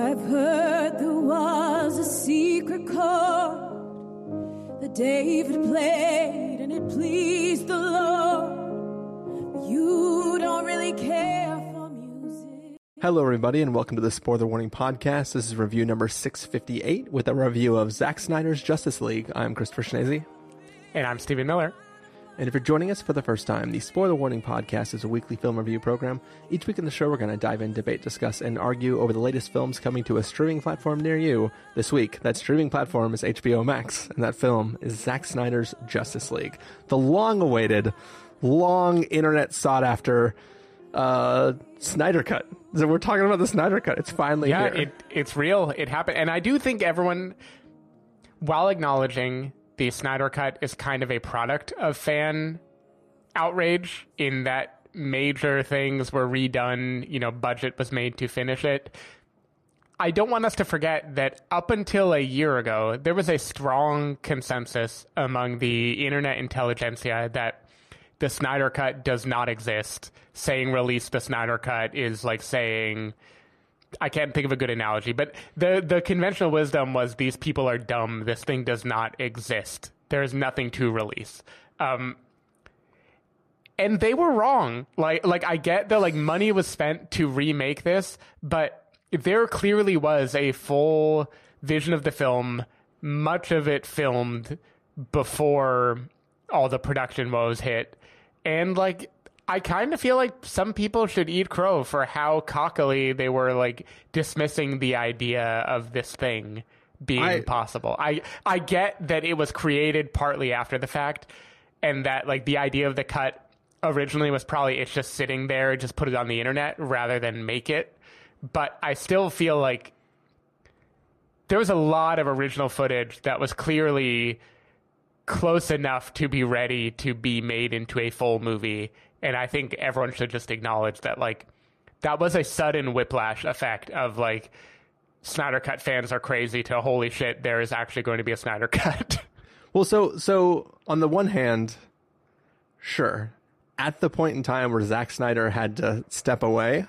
I've heard there was a secret chord that David played and it pleased the Lord. But you don't really care for music. Hello, everybody, and welcome to the Spoiler Warning Podcast. This is review number 658 with a review of Zack Snyder's Justice League. I'm Christopher Schnese. And I'm Stephen Miller. And if you're joining us for the first time, the Spoiler Warning Podcast is a weekly film review program. Each week in the show, we're going to dive in, debate, discuss, and argue over the latest films coming to a streaming platform near you. This week, that streaming platform is HBO Max, and that film is Zack Snyder's Justice League. The long awaited, long internet sought after uh, Snyder Cut. So we're talking about the Snyder Cut. It's finally Yeah, here. it, it's real. It happened. And I do think everyone, while acknowledging the Snyder Cut is kind of a product of fan outrage in that major things were redone, you know, budget was made to finish it. I don't want us to forget that up until a year ago, there was a strong consensus among the internet intelligentsia that the Snyder Cut does not exist. Saying release the Snyder Cut is like saying I can't think of a good analogy, but the the conventional wisdom was these people are dumb. This thing does not exist. There is nothing to release. Um, and they were wrong. Like like I get that like money was spent to remake this, but there clearly was a full vision of the film, much of it filmed before all the production woes hit. And like I kind of feel like some people should eat crow for how cockily they were like dismissing the idea of this thing being I- possible. I I get that it was created partly after the fact and that like the idea of the cut originally was probably it's just sitting there, just put it on the internet rather than make it. But I still feel like there was a lot of original footage that was clearly close enough to be ready to be made into a full movie. And I think everyone should just acknowledge that, like, that was a sudden whiplash effect of, like, Snyder Cut fans are crazy to holy shit, there is actually going to be a Snyder Cut. Well, so so on the one hand, sure, at the point in time where Zack Snyder had to step away,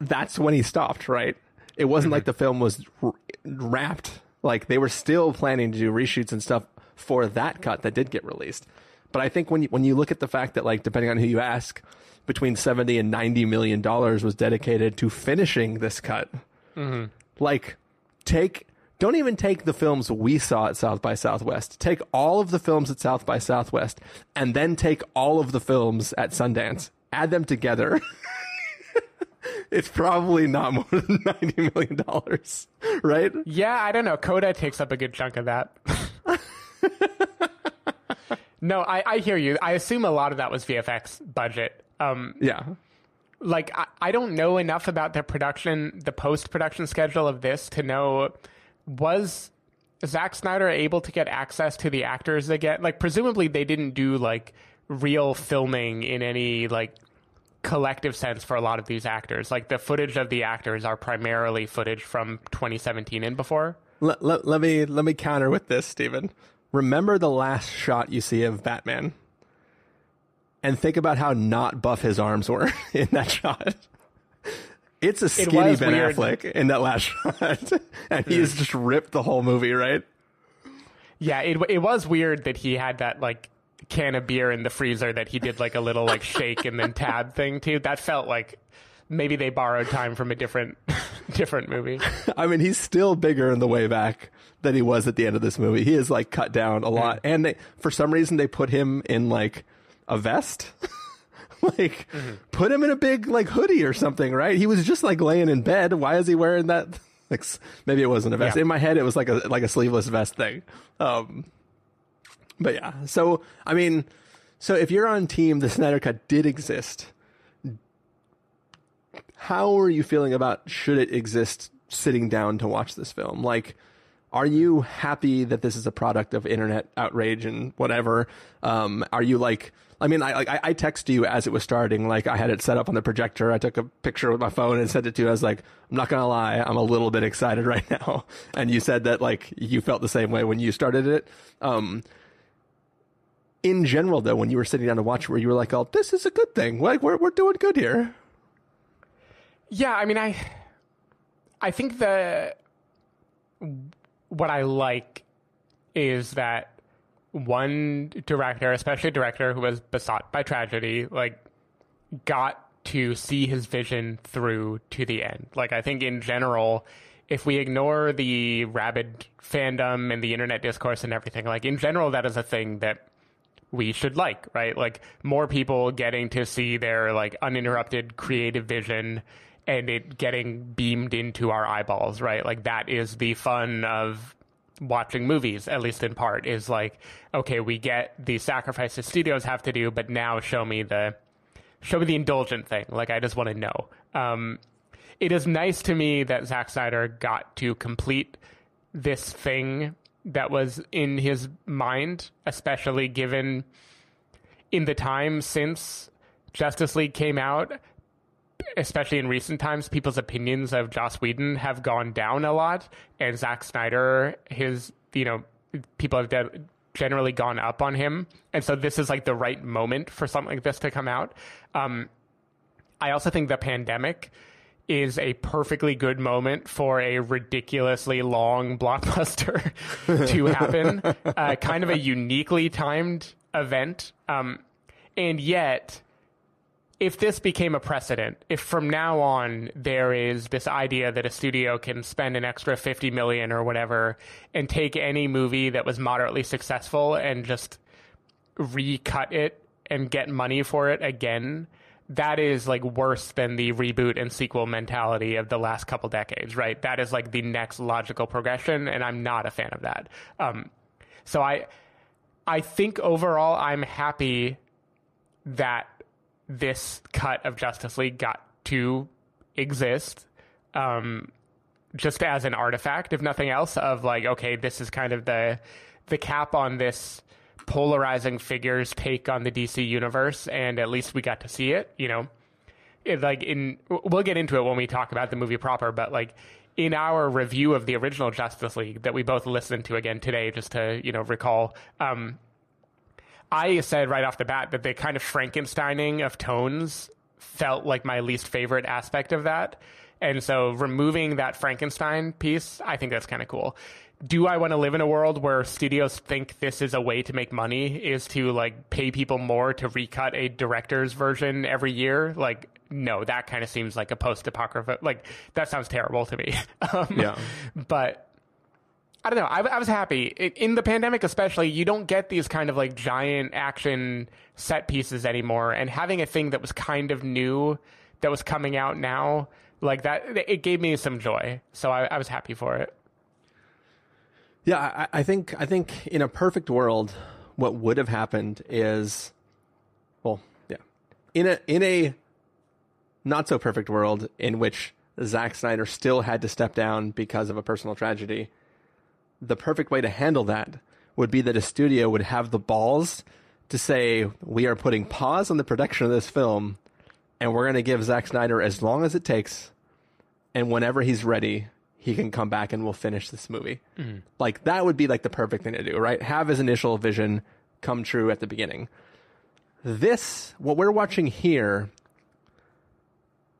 that's when he stopped. Right? It wasn't like mm-hmm. the film was r- wrapped. Like they were still planning to do reshoots and stuff for that cut that did get released. But I think when you, when you look at the fact that like depending on who you ask, between seventy and ninety million dollars was dedicated to finishing this cut. Mm-hmm. Like, take don't even take the films we saw at South by Southwest. Take all of the films at South by Southwest, and then take all of the films at Sundance. Add them together. it's probably not more than ninety million dollars, right? yeah, I don't know. Coda takes up a good chunk of that. no, I, I hear you. I assume a lot of that was VFX budget. Um, Yeah. like I, I don't know enough about the production the post production schedule of this to know was Zack Snyder able to get access to the actors again like presumably they didn't do like real filming in any like collective sense for a lot of these actors like the footage of the actors are primarily footage from 2017 and before Let, let, let me let me counter with this, Stephen. Remember the last shot you see of Batman, and think about how not buff his arms were in that shot. It's a skinny was Ben weird. Affleck in that last shot, and he's just ripped the whole movie, right? yeah it, it was weird that he had that like can of beer in the freezer that he did like a little like shake and then tab thing too that felt like maybe they borrowed time from a different different movie I mean, he's still bigger in the way back than he was at the end of this movie. He is like cut down a lot, and they, for some reason they put him in like a vest. like put him in a big like hoodie or something, right? He was just like laying in bed. Why is he wearing that? Like maybe it wasn't a vest. Yeah. In my head, it was like a like a sleeveless vest thing. Um, but yeah. So I mean, so if you're on team, the Snyder Cut did exist. How are you feeling about should it exist? Sitting down to watch this film, like. Are you happy that this is a product of internet outrage and whatever? Um, are you like, I mean, I, I, I text you as it was starting, like I had it set up on the projector. I took a picture with my phone and sent it to you. I was like, I'm not going to lie. I'm a little bit excited right now. And you said that like you felt the same way when you started it. Um, in general though, when you were sitting down to watch where you were like, oh, this is a good thing. Like we're, we're doing good here. Yeah, I mean, I I think the what I like is that one director, especially a director who was besought by tragedy, like got to see his vision through to the end. Like I think in general, if we ignore the rabid fandom and the internet discourse and everything, like in general, that is a thing that we should like, right? Like more people getting to see their like uninterrupted creative vision and it getting beamed into our eyeballs, right? Like that is the fun of watching movies, at least in part, is like, okay, we get the sacrifices studios have to do, but now show me the show me the indulgent thing. Like I just want to know. Um, it is nice to me that Zack Snyder got to complete this thing that was in his mind, especially given in the time since Justice League came out, especially in recent times, people's opinions of Joss Whedon have gone down a lot, and Zack Snyder, his you know, people have generally gone up on him, and so this is like the right moment for something like this to come out. Um, I also think the pandemic is a perfectly good moment for a ridiculously long blockbuster to happen. uh, kind of a uniquely timed event. Um, and yet, if this became a precedent, if from now on there is this idea that a studio can spend an extra 50 million or whatever and take any movie that was moderately successful and just recut it and get money for it again, that is like worse than the reboot and sequel mentality of the last couple decades, right? That is like the next logical progression, and I'm not a fan of that. Um, so I, I think overall, I'm happy that this cut of Justice League got to exist, um, just as an artifact, if nothing else, of like, okay, this is kind of the the cap on this polarizing figures take on the DC universe, and at least we got to see it. You know, it, like in we'll get into it when we talk about the movie proper, but like in our review of the original Justice League that we both listened to again today, just to you know recall. Um, I said right off the bat that the kind of Frankensteining of tones felt like my least favorite aspect of that. And so removing that Frankenstein piece, I think that's kind of cool do I want to live in a world where studios think this is a way to make money is to like pay people more to recut a director's version every year? Like, no, that kind of seems like a post apocrypha. Like, that sounds terrible to me. um, Yeah. But I don't know. I, I was happy in the pandemic, especially. You don't get these kind of like giant action set pieces anymore, and having a thing that was kind of new that was coming out now, like that, it gave me some joy. So I, I was happy for it. Yeah, I, I think I think in a perfect world, what would have happened is, well, yeah, in a in a not so perfect world in which Zack Snyder still had to step down because of a personal tragedy, the perfect way to handle that would be that a studio would have the balls to say, we are putting pause on the production of this film and we're going to give Zack Snyder as long as it takes. And whenever he's ready, he can come back and we'll finish this movie. Mm-hmm. Like that would be like the perfect thing to do, right? Have his initial vision come true at the beginning. This, what we're watching here,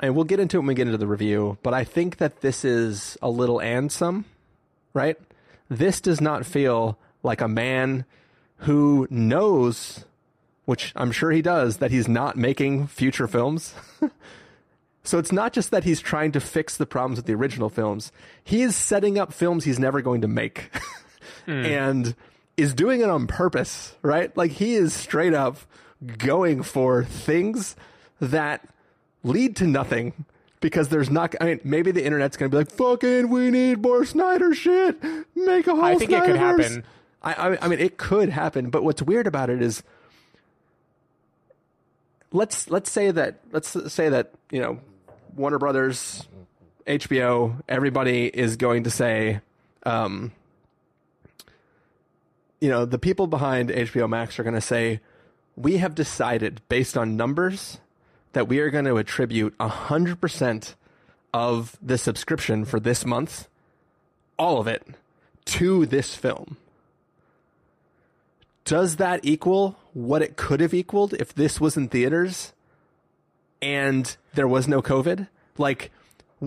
and we'll get into it when we get into the review, but I think that this is a little and some, right? This does not feel like a man who knows, which I'm sure he does, that he's not making future films. So it's not just that he's trying to fix the problems with the original films. He is setting up films he's never going to make. mm. And is doing it on purpose, right? Like he is straight up going for things that lead to nothing because there's not. I mean, maybe the internet's going to be like, "Fucking, we need more Snyder shit. Make a whole." I think Snyderverse. it could happen. I, I, I mean, it could happen. But what's weird about it is, let's let's say that let's say that you know Warner Brothers, HBO, everybody is going to say, um, you know, the people behind HBO Max are going to say, we have decided based on numbers that we are going to attribute 100% of the subscription for this month, all of it, to this film. Does that equal what it could have equaled if this was in theaters? and there was no COVID, like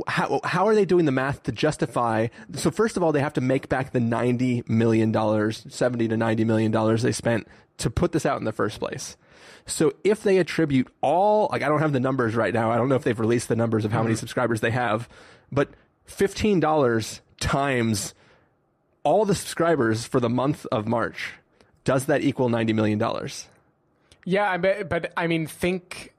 how how are they doing the math to justify? So first of all, they have to make back the ninety million dollars, seventy to ninety million dollars they spent to put this out in the first place. So if they attribute all, like I don't have the numbers right now. I don't know if they've released the numbers of how many mm-hmm. subscribers they have, but fifteen dollars times all the subscribers for the month of March, does that equal ninety million dollars? Yeah, but but I mean, think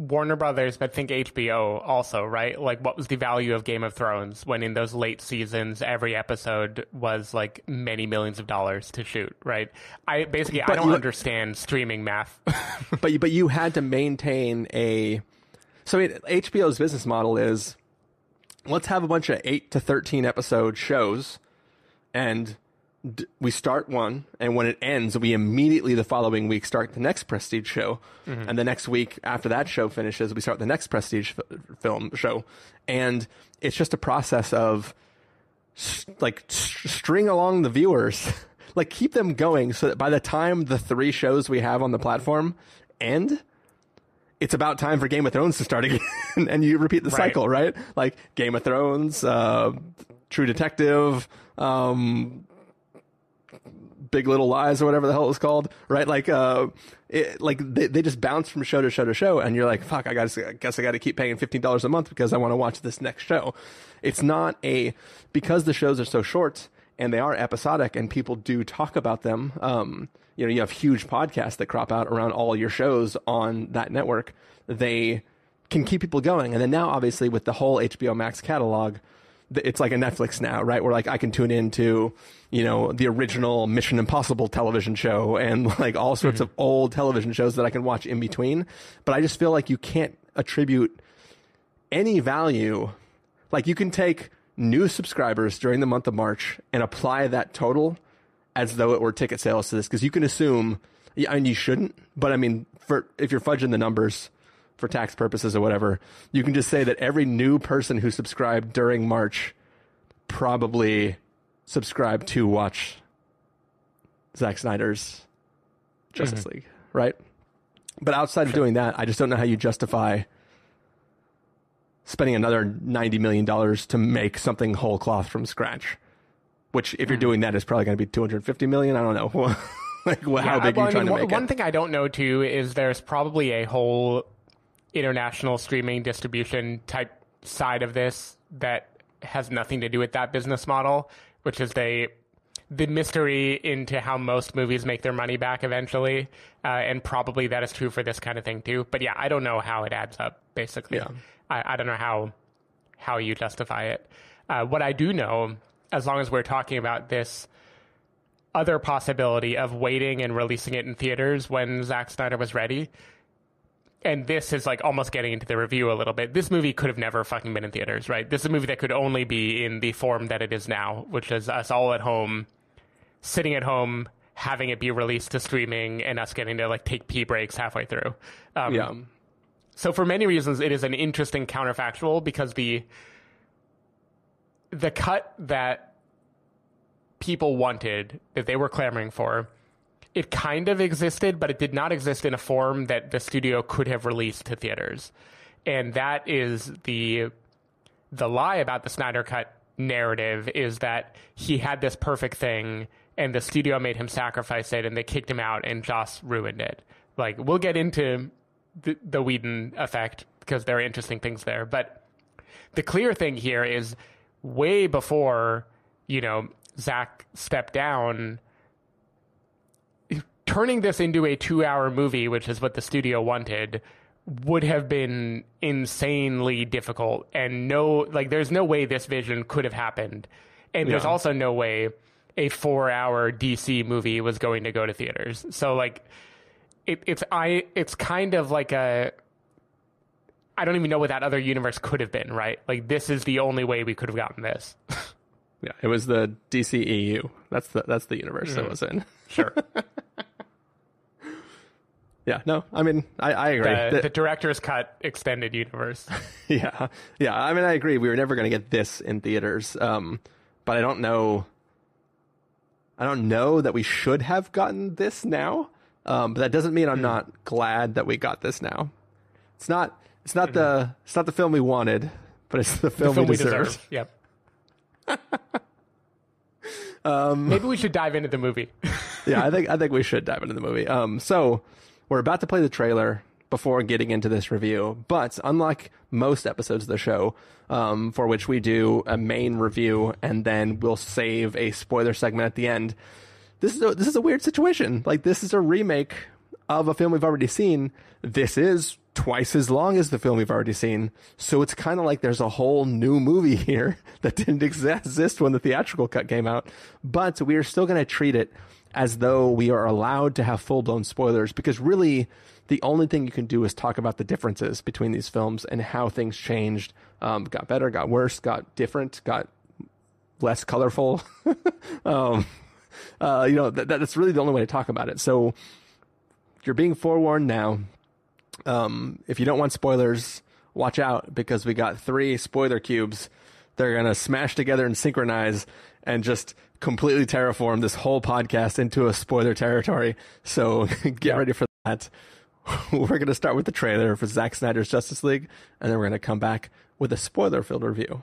Warner Brothers, but think HBO also, right? Like, what was the value of Game of Thrones when in those late seasons, every episode was like many millions of dollars to shoot, right? I basically But I don't you- understand streaming math. but you- but you had to maintain a so I mean, HBO's business model is let's have a bunch of 8 to 13 episode shows and d- we start one and when it ends we immediately the following week start the next prestige show and the next week after that show finishes we start the next prestige f- film show and it's just a process of s- like s- string along the viewers like keep them going so that by the time the three shows we have on the platform end it's about time for Game of Thrones to start again, and you repeat the Right. cycle, right? Like Game of Thrones, uh, True Detective, um, Big Little Lies, or whatever the hell it was called, right? Like, uh, it, like they, they just bounce from show to show to show, and you're like, fuck, I gotta, I guess I got to keep paying fifteen dollars a month because I want to watch this next show. It's not a because the shows are so short and they are episodic, and people do talk about them. Um, you know, you have huge podcasts that crop out around all your shows on that network. They can keep people going, and then now, obviously, with the whole HBO Max catalog, it's like a Netflix now, right? Where like I can tune into, you know, the original Mission Impossible television show and like all sorts mm-hmm. of old television shows that I can watch in between. But I just feel like you can't attribute any value. Like you can take new subscribers during the month of March and apply that total as though it were ticket sales to this because you can assume, yeah, and you shouldn't, but I mean, for if you're fudging the numbers for tax purposes or whatever, you can just say that every new person who subscribed during March probably subscribed to watch Zack Snyder's Justice mm-hmm. League, right? But outside of doing that, I just don't know how you justify spending another ninety million dollars to make something whole cloth from scratch. Which, if you're mm. doing that, is probably going to be two hundred fifty million. I don't know. like, wh- how big well, are I you trying mean, to make One it? thing I don't know too is there's probably a whole international streaming distribution type side of this that has nothing to do with that business model, which is they the mystery into how most movies make their money back eventually, uh, and probably that is true for this kind of thing too. But yeah, I don't know how it adds up. Basically, Yeah. I, I don't know how how you justify it. Uh, what I do know, as long as we're talking about this other possibility of waiting and releasing it in theaters when Zack Snyder was ready. And this is like almost getting into the review a little bit. This movie could have never fucking been in theaters, right? This is a movie that could only be in the form that it is now, which is us all at home, sitting at home, having it be released to streaming, and us getting to like take pee breaks halfway through. Um, yeah, so for many reasons, it is an interesting counterfactual because the the cut that people wanted that they were clamoring for, it kind of existed, but it did not exist in a form that the studio could have released to theaters, and that is the the lie about the Snyder Cut narrative is that he had this perfect thing and the studio made him sacrifice it and they kicked him out and Joss ruined it. Like we'll get into the, the Whedon effect because there are interesting things there, but the clear thing here is way before you know Zack stepped down. Turning this into a two-hour movie, which is what the studio wanted, would have been insanely difficult. And no like there's no way this vision could have happened. And there's also no way a 4 hour DC movie was going to go to theaters. So like it, it's I it's kind of like a I don't even know what that other universe could have been right? Like this is the only way we could have gotten this. Yeah. It was the DCEU. That's the that's the universe that mm. was in. sure Yeah, no, I mean, I, I agree. the, The- the director's cut extended universe yeah, yeah. I mean, I agree. We were never going to get this in theaters, um, but I don't know. I don't know that we should have gotten this now. Um, but that doesn't mean I'm not glad that we got this now. It's not. It's not the. It's not the film we wanted, but it's the film, film we we deserve. deserve. Yep. um, Maybe we should dive into the movie. yeah, I think I think we should dive into the movie. Um, so we're about to play the trailer before getting into this review, but unlike most episodes of the show, um, for which we do a main review and then we'll save a spoiler segment at the end, this is a, this is a weird situation. Like this is a remake of a film we've already seen. This is twice as long as the film we've already seen. So it's kind of like there's a whole new movie here that didn't exist when the theatrical cut came out. But we are still going to treat it as though we are allowed to have full blown spoilers because really the only thing you can do is talk about the differences between these films and how things changed, um, got better, got worse, got different, got less colorful. um, uh, you know, that, that's really the only way to talk about it. So you're being forewarned now. Um, if you don't want spoilers, watch out because we got three spoiler cubes. They're going to smash together and synchronize and just completely terraform this whole podcast into a spoiler territory. So get yeah. ready for that. We're going to start with the trailer for Zack Snyder's Justice League, and then we're going to come back with a spoiler filled review.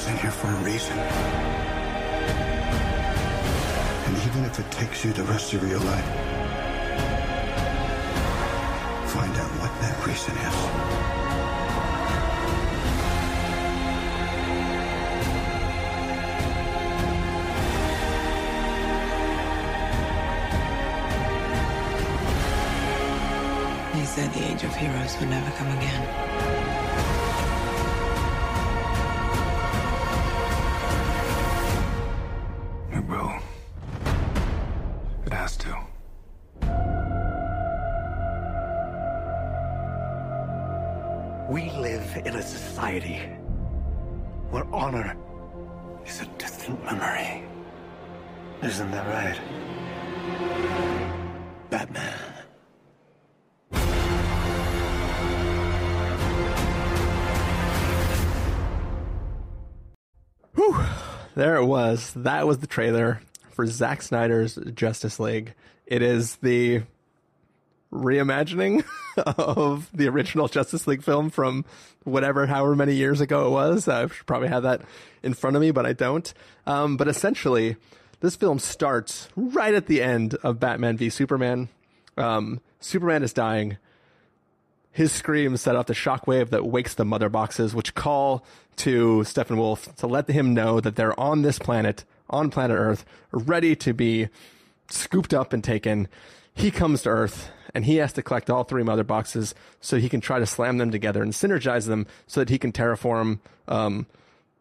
sent here for a reason. And even if it takes you the rest of your life, find out what that reason is. He said the age of heroes would never come again. Society where honor is a distant memory. Isn't that right? Batman. there it was. That was the trailer for Zack Snyder's Justice League. It is the reimagining of the original Justice League film from whatever, however many years ago it was. I should probably have that in front of me, but I don't. Um, but essentially, this film starts right at the end of Batman v Superman. Um, Superman is dying. His screams set off the shockwave that wakes the mother boxes, which call to Steppenwolf to let him know that they're on this planet, on planet Earth, ready to be scooped up and taken. He comes to Earth and he has to collect all three mother boxes so he can try to slam them together and synergize them so that he can terraform um,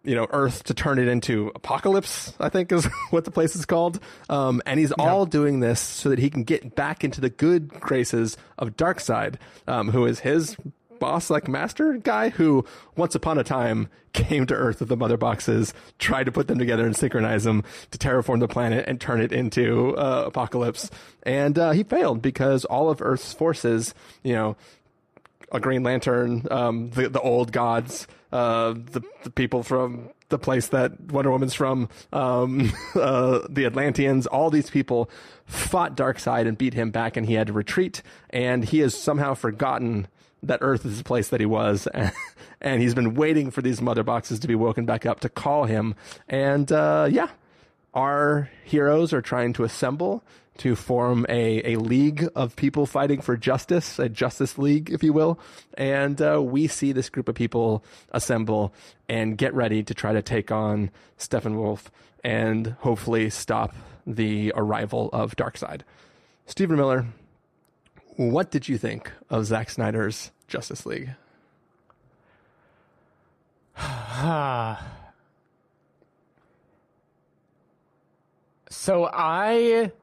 you know, Earth to turn it into Apokolips. I think is what the place is called. Um, and he's yeah. all doing this so that he can get back into the good graces of Darkseid, um, who is his boss, like master guy, who once upon a time came to Earth with the mother boxes, tried to put them together and synchronize them to terraform the planet and turn it into uh, Apokolips. And uh, he failed because all of Earth's forces, you know, a Green Lantern, um, the the old gods, uh, the the people from the place that Wonder Woman's from, um, uh, the Atlanteans, all these people fought Darkseid and beat him back, and he had to retreat. And he has somehow forgotten that Earth is the place that he was, and, and he's been waiting for these mother boxes to be woken back up to call him. And uh, yeah, our heroes are trying to assemble to form a, a league of people fighting for justice, a justice league, if you will. And uh, we see this group of people assemble and get ready to try to take on Steppenwolf and hopefully stop the arrival of Darkseid. Stephen Miller, what did you think of Zack Snyder's Justice League? so I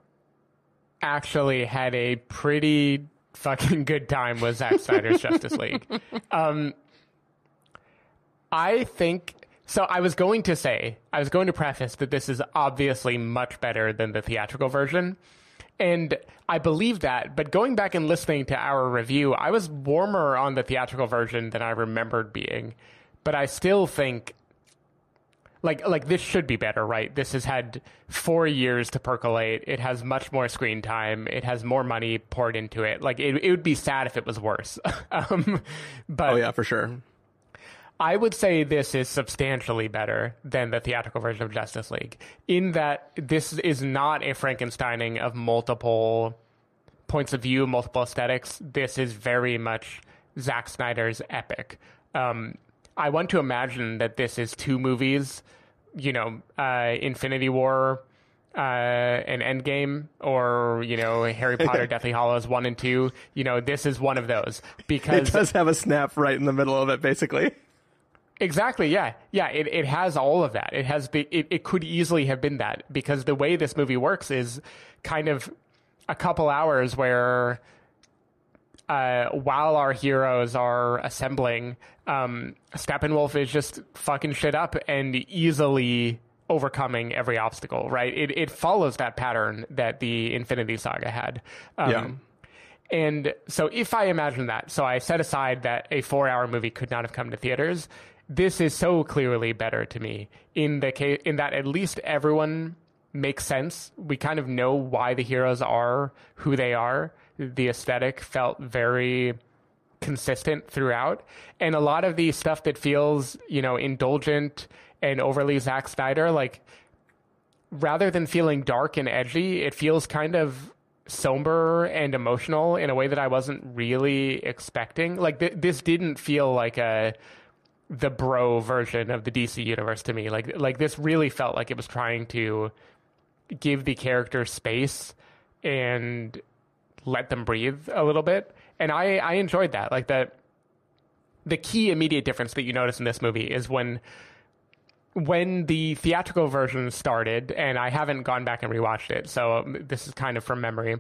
actually had a pretty fucking good time with Zack Snyder's Justice League. Um, I think so. I was going to say, I was going to preface that this is obviously much better than the theatrical version. And I believe that, but going back and listening to our review, I was warmer on the theatrical version than I remembered being. But I still think like like this should be better, right? This has had four years to percolate. It has much more screen time. It has more money poured into it. Like it, it would be sad if it was worse. um, but oh yeah, for sure. I would say this is substantially better than the theatrical version of Justice League in that this is not a Frankensteining of multiple points of view, multiple aesthetics. This is very much Zack Snyder's epic. Um, I want to imagine that this is two movies, you know, uh, Infinity War, uh, an Endgame, or you know, Harry Potter, Deathly Hallows one and two. You know, this is one of those because it does have a snap right in the middle of it, basically. Exactly. Yeah. Yeah. It, it has all of that. It has the, it, it could easily have been that because the way this movie works is kind of a couple hours where, uh, while our heroes are assembling, um, Steppenwolf is just fucking shit up and easily overcoming every obstacle, right? It, it follows that pattern that the Infinity Saga had. Um, yeah. And so if I imagine that, so I set aside that a four hour movie could not have come to theaters, this is so clearly better to me in the case, in that at least everyone makes sense. We kind of know why the heroes are who they are. The aesthetic felt very consistent throughout. And a lot of the stuff that feels, you know, indulgent and overly Zack Snyder, like rather than feeling dark and edgy, it feels kind of somber and emotional in a way that I wasn't really expecting. Like th- this didn't feel like a the bro version of the DC universe to me. Like like this really felt like it was trying to give the characters space and let them breathe a little bit. And I, I enjoyed that. Like the the key immediate difference that you notice in this movie is when when the theatrical version started, and I haven't gone back and rewatched it, so um, this is kind of from memory.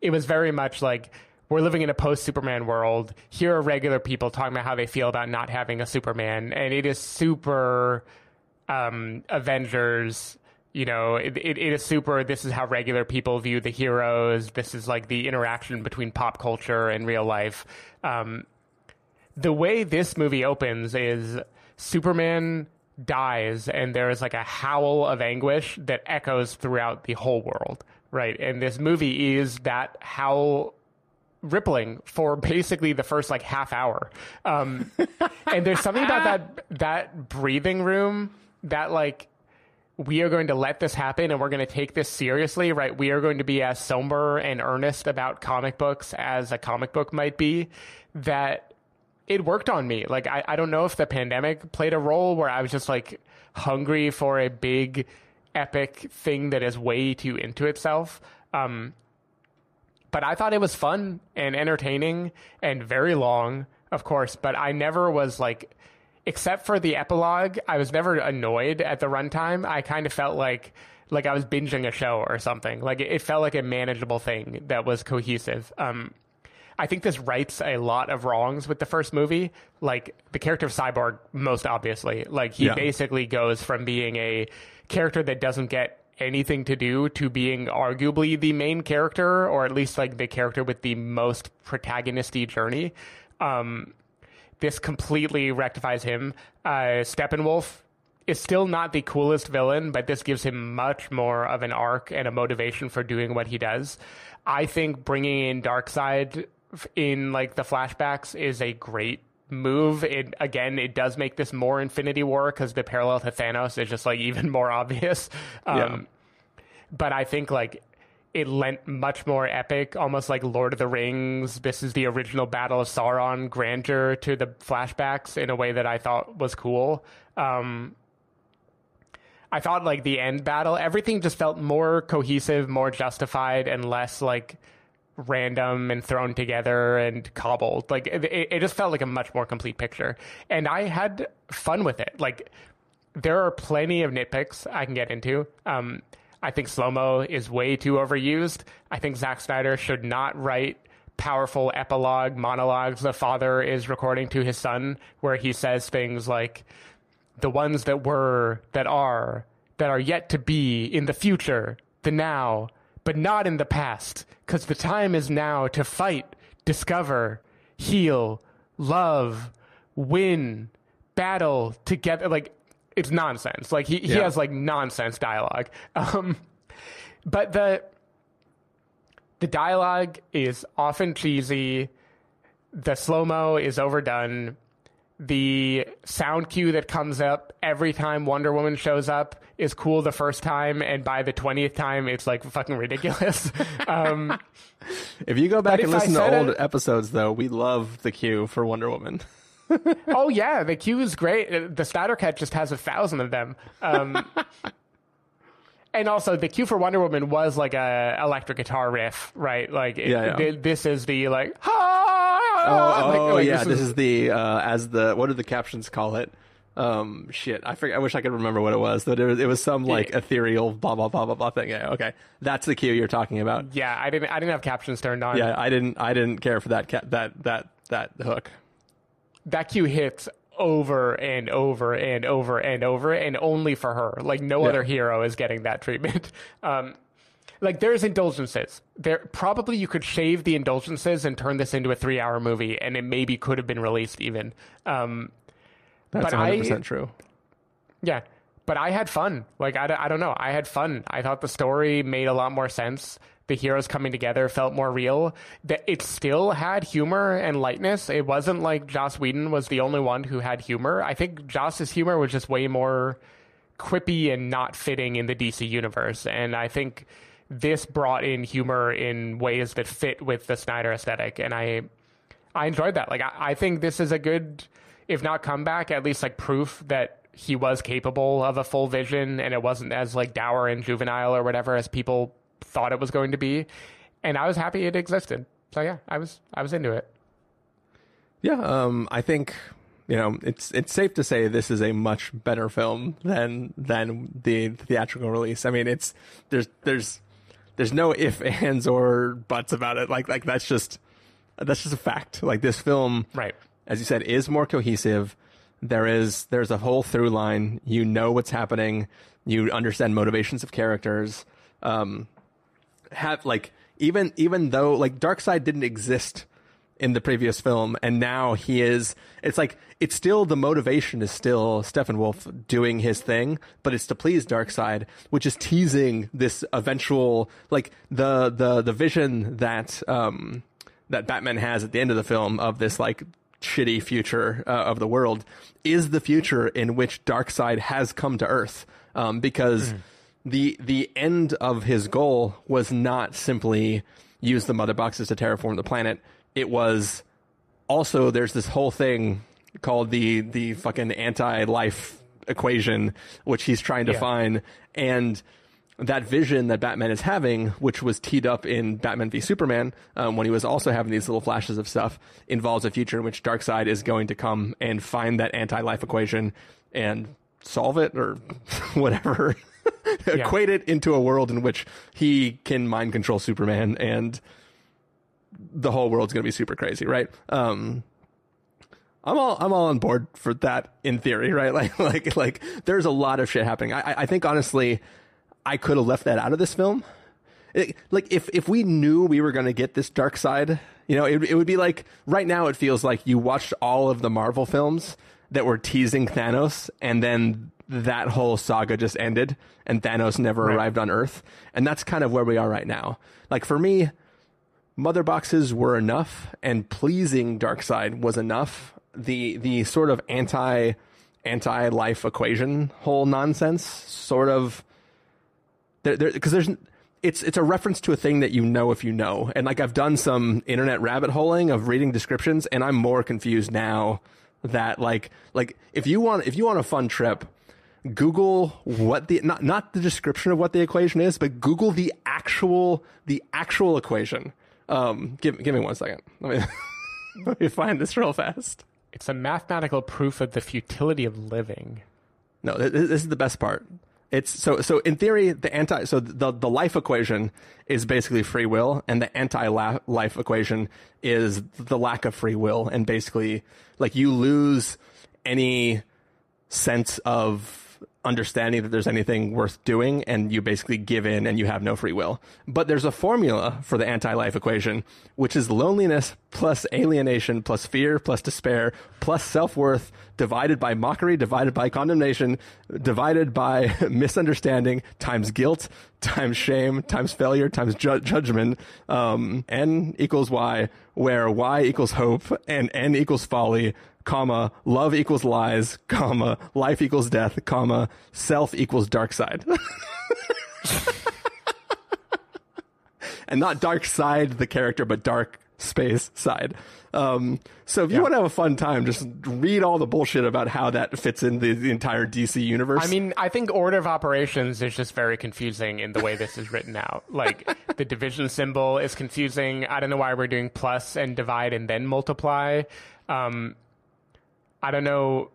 It was very much like we're living in a post Superman world. Here are regular people talking about how they feel about not having a Superman, and it is super um, Avengers you know, it, it, it is super. This is how regular people view the heroes. This is like the interaction between pop culture and real life. Um, the way this movie opens is Superman dies, and there is like a howl of anguish that echoes throughout the whole world, right? And this movie is that howl rippling for basically the first like half hour. Um, and there's something about that that breathing room that like we are going to let this happen and we're going to take this seriously, right? We are going to be as somber and earnest about comic books as a comic book might be, that it worked on me. Like, I, I don't know if the pandemic played a role where I was just like hungry for a big, epic thing that is way too into itself. Um, but I thought it was fun and entertaining and very long, of course, but I never was like, except for the epilogue, I was never annoyed at the runtime. I kind of felt like like I was binging a show or something. Like it, it felt like a manageable thing that was cohesive. Um, I think this rights a lot of wrongs with the first movie. Like the character of Cyborg, most obviously, like he Yeah. basically goes from being a character that doesn't get anything to do to being arguably the main character, or at least like the character with the most protagonisty journey. Um, this completely rectifies him. Uh, Steppenwolf is still not the coolest villain, but this gives him much more of an arc and a motivation for doing what he does. I think bringing in Darkseid in like the flashbacks is a great move. It again, it does make this more Infinity War because the parallel to Thanos is just like even more obvious. Um, Yeah. But I think like it lent much more epic, almost like Lord of the Rings. This is the original Battle of Sauron grandeur to the flashbacks in a way that I thought was cool. Um, I thought like the end battle, everything just felt more cohesive, more justified, and less like random and thrown together and cobbled. Like it, it just felt like a much more complete picture, and I had fun with it. Like there are plenty of nitpicks I can get into. Um, I think slow mo is way too overused. I think Zack Snyder should not write powerful epilogue monologues the father is recording to his son, where he says things like the ones that were, that are, that are yet to be in the future, the now, but not in the past, because the time is now to fight, discover, heal, love, win, battle together. Like, it's nonsense. Like, he, he Yeah. has like nonsense dialogue. Um, but the, the dialogue is often cheesy. The slow mo is overdone. The sound cue that comes up every time Wonder Woman shows up is cool the first time, and by the twentieth time, it's like fucking ridiculous. um, If you go back and listen to old it- episodes, though, we love the cue for Wonder Woman. oh yeah, the cue is great. The Snyder Cut just has a thousand of them. Um, and also, the cue for Wonder Woman was like a electric guitar riff, right? Like, it, Yeah, yeah. thi- this is the like. Oh, like- oh, like, yeah, this is the uh, as the what do the captions call it? Um, shit, I forget. I wish I could remember what it was. But it was, it was some like ethereal blah blah blah blah blah thing. Yeah, okay, that's the cue you're talking about. Yeah, I didn't. I didn't have captions turned on. Yeah, I didn't I didn't care for that ca- that that that hook. that cue hits over and over and over and over and only for her like no Yeah. other hero is getting that treatment um like there's indulgences there probably you could shave the indulgences and turn this into a three hour movie and it maybe could have been released even um That's But 100 I- percent true. yeah but i had fun. Like I, don't- I don't know. I had fun. I thought the story made a lot more sense. The heroes coming together felt more real. That it still had humor and lightness. It wasn't like joss whedon was the only one who had humor. I think joss's humor was just way more quippy and not fitting in the dc universe. And i think this brought in humor in ways that fit with the snyder aesthetic. And i I enjoyed that. Like, I, I think this is a good, if not comeback, at least like proof that he was capable of a full vision and it wasn't as like dour and juvenile or whatever as people thought it was going to be. And I was happy it existed. So yeah, I was I was into it. Yeah, um, I think you know it's it's safe to say this is a much better film than than the theatrical release. I mean, it's there's there's there's no if ands or buts about it. Like like that's just that's just a fact. Like this film, Right. As you said, is more cohesive. There is there's a whole through line. You know what's happening. You understand motivations of characters. Um, have like even even though like Darkseid didn't exist in the previous film, and now he is. It's like it's still the motivation is still Steppenwolf doing his thing, but it's to please Darkseid, which is teasing this eventual like the the the vision that um that Batman has at the end of the film of this like shitty future uh, of the world is the future in which Darkseid has come to Earth um, because the the end of his goal was not simply use the mother boxes to terraform the planet. It was also there's this whole thing called the the fucking anti-life equation which he's trying to Yeah. find and that vision that Batman is having, which was teed up in Batman v Superman, um, when he was also having these little flashes of stuff, involves a future in which Darkseid is going to come and find that anti-life equation and solve it or whatever, equate it into a world in which he can mind control Superman and the whole world's going to be super crazy, right? Um, I'm all I'm all on board for that in theory, right? Like like like there's a lot of shit happening. I- I think honestly, I could have left that out of this film. It- like if if we knew we were going to get this Darkseid, you know, it it would be like right now it feels like you watched all of the Marvel films that were teasing Thanos and then that whole saga just ended and Thanos never Right. arrived on Earth. And that's kind of where we are right now. Like for me, mother boxes were enough and pleasing Darkseid was enough. The the sort of anti anti life equation whole nonsense sort of there because there's it's it's a reference to a thing that you know if you know. And like I've done some internet rabbit holing of reading descriptions and I'm more confused now that like like if you want if you want a fun trip Google what the not not the description of what the equation is, but Google the actual the actual equation. Um, give give me one second. Let me let me find this real fast. It's a mathematical proof of the futility of living. No, th- th- this is the best part. It's so so in theory the anti so the the life equation is basically free will and the anti life equation is the lack of free will. And basically like you lose any sense of understanding that there's anything worth doing and you basically give in and you have no free will. But there's a formula for the anti-life equation, which is loneliness plus alienation plus fear plus despair plus self-worth divided by mockery, divided by condemnation, divided by misunderstanding times guilt times shame times failure times ju- judgment. Um, n equals y, where y equals hope and n equals folly comma, love equals lies, comma, life equals death, comma, self equals dark side. and not dark side the character, but dark space side. Um, so if you Yeah. want to have a fun time, just read all the bullshit about how that fits in the, the entire DC universe. I mean, I think order of operations is just very confusing in the way this is written out. Like the division symbol is confusing. I don't know why we're doing plus and divide and then multiply. Um, I don't know.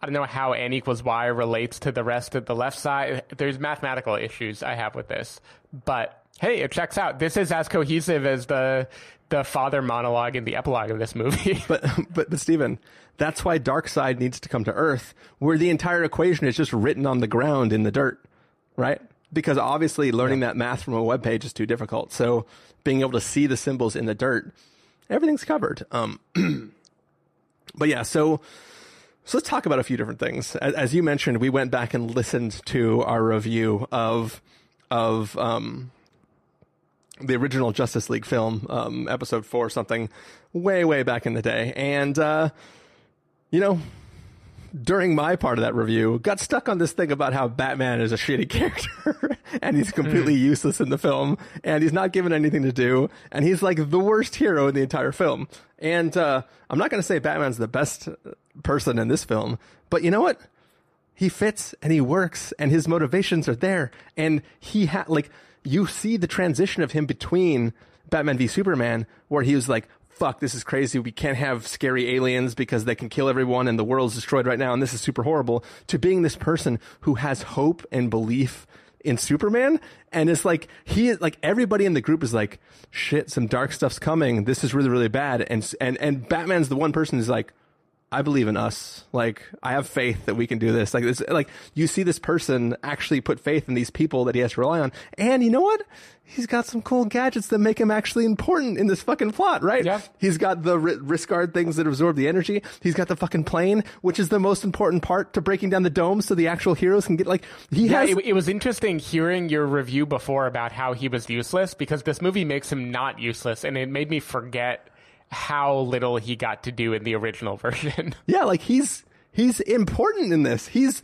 I don't know how n equals y relates to the rest of the left side. There's mathematical issues I have with this, but hey, it checks out. This is as cohesive as the the father monologue in the epilogue of this movie. But but but Stephen, that's why Darkseid needs to come to Earth, where the entire equation is just written on the ground in the dirt, right? Because obviously learning that math from a web page is too difficult. So being able to see the symbols in the dirt, everything's covered. Um, but yeah, so so let's talk about a few different things. As, as you mentioned, we went back and listened to our review of of um, the original Justice League film, um, episode four or something, way, way back in the day. And, uh, you know, during my part of that review, got stuck on this thing about how Batman is a shitty character and he's completely useless in the film and he's not given anything to do and he's like the worst hero in the entire film. And, uh, I'm not going to say Batman's the best person in this film, but you know what? he fits and he works and his motivations are there and he had like you see the transition of him between Batman v Superman where he was like fuck this is crazy. We can't have scary aliens because they can kill everyone and the world's destroyed right now and this is super horrible. To being this person who has hope and belief in Superman and it's like he is like everybody in the group is like shit some dark stuff's coming. This is really really bad. And and and Batman's the one person who's like I believe in us. Like I have faith that we can do this. Like this, like you see this person actually put faith in these people that he has to rely on. And you know what? He's got some cool gadgets that make him actually important in this fucking plot, right? Yeah. He's got the ri- wrist guard things that absorb the energy. He's got the fucking plane, which is the most important part to breaking down the dome so the actual heroes can get like he Yeah, has. it, it was interesting hearing your review before about how he was useless because this movie makes him not useless, and it made me forget how little he got to do in the original version. Yeah, like he's he's important in this. He's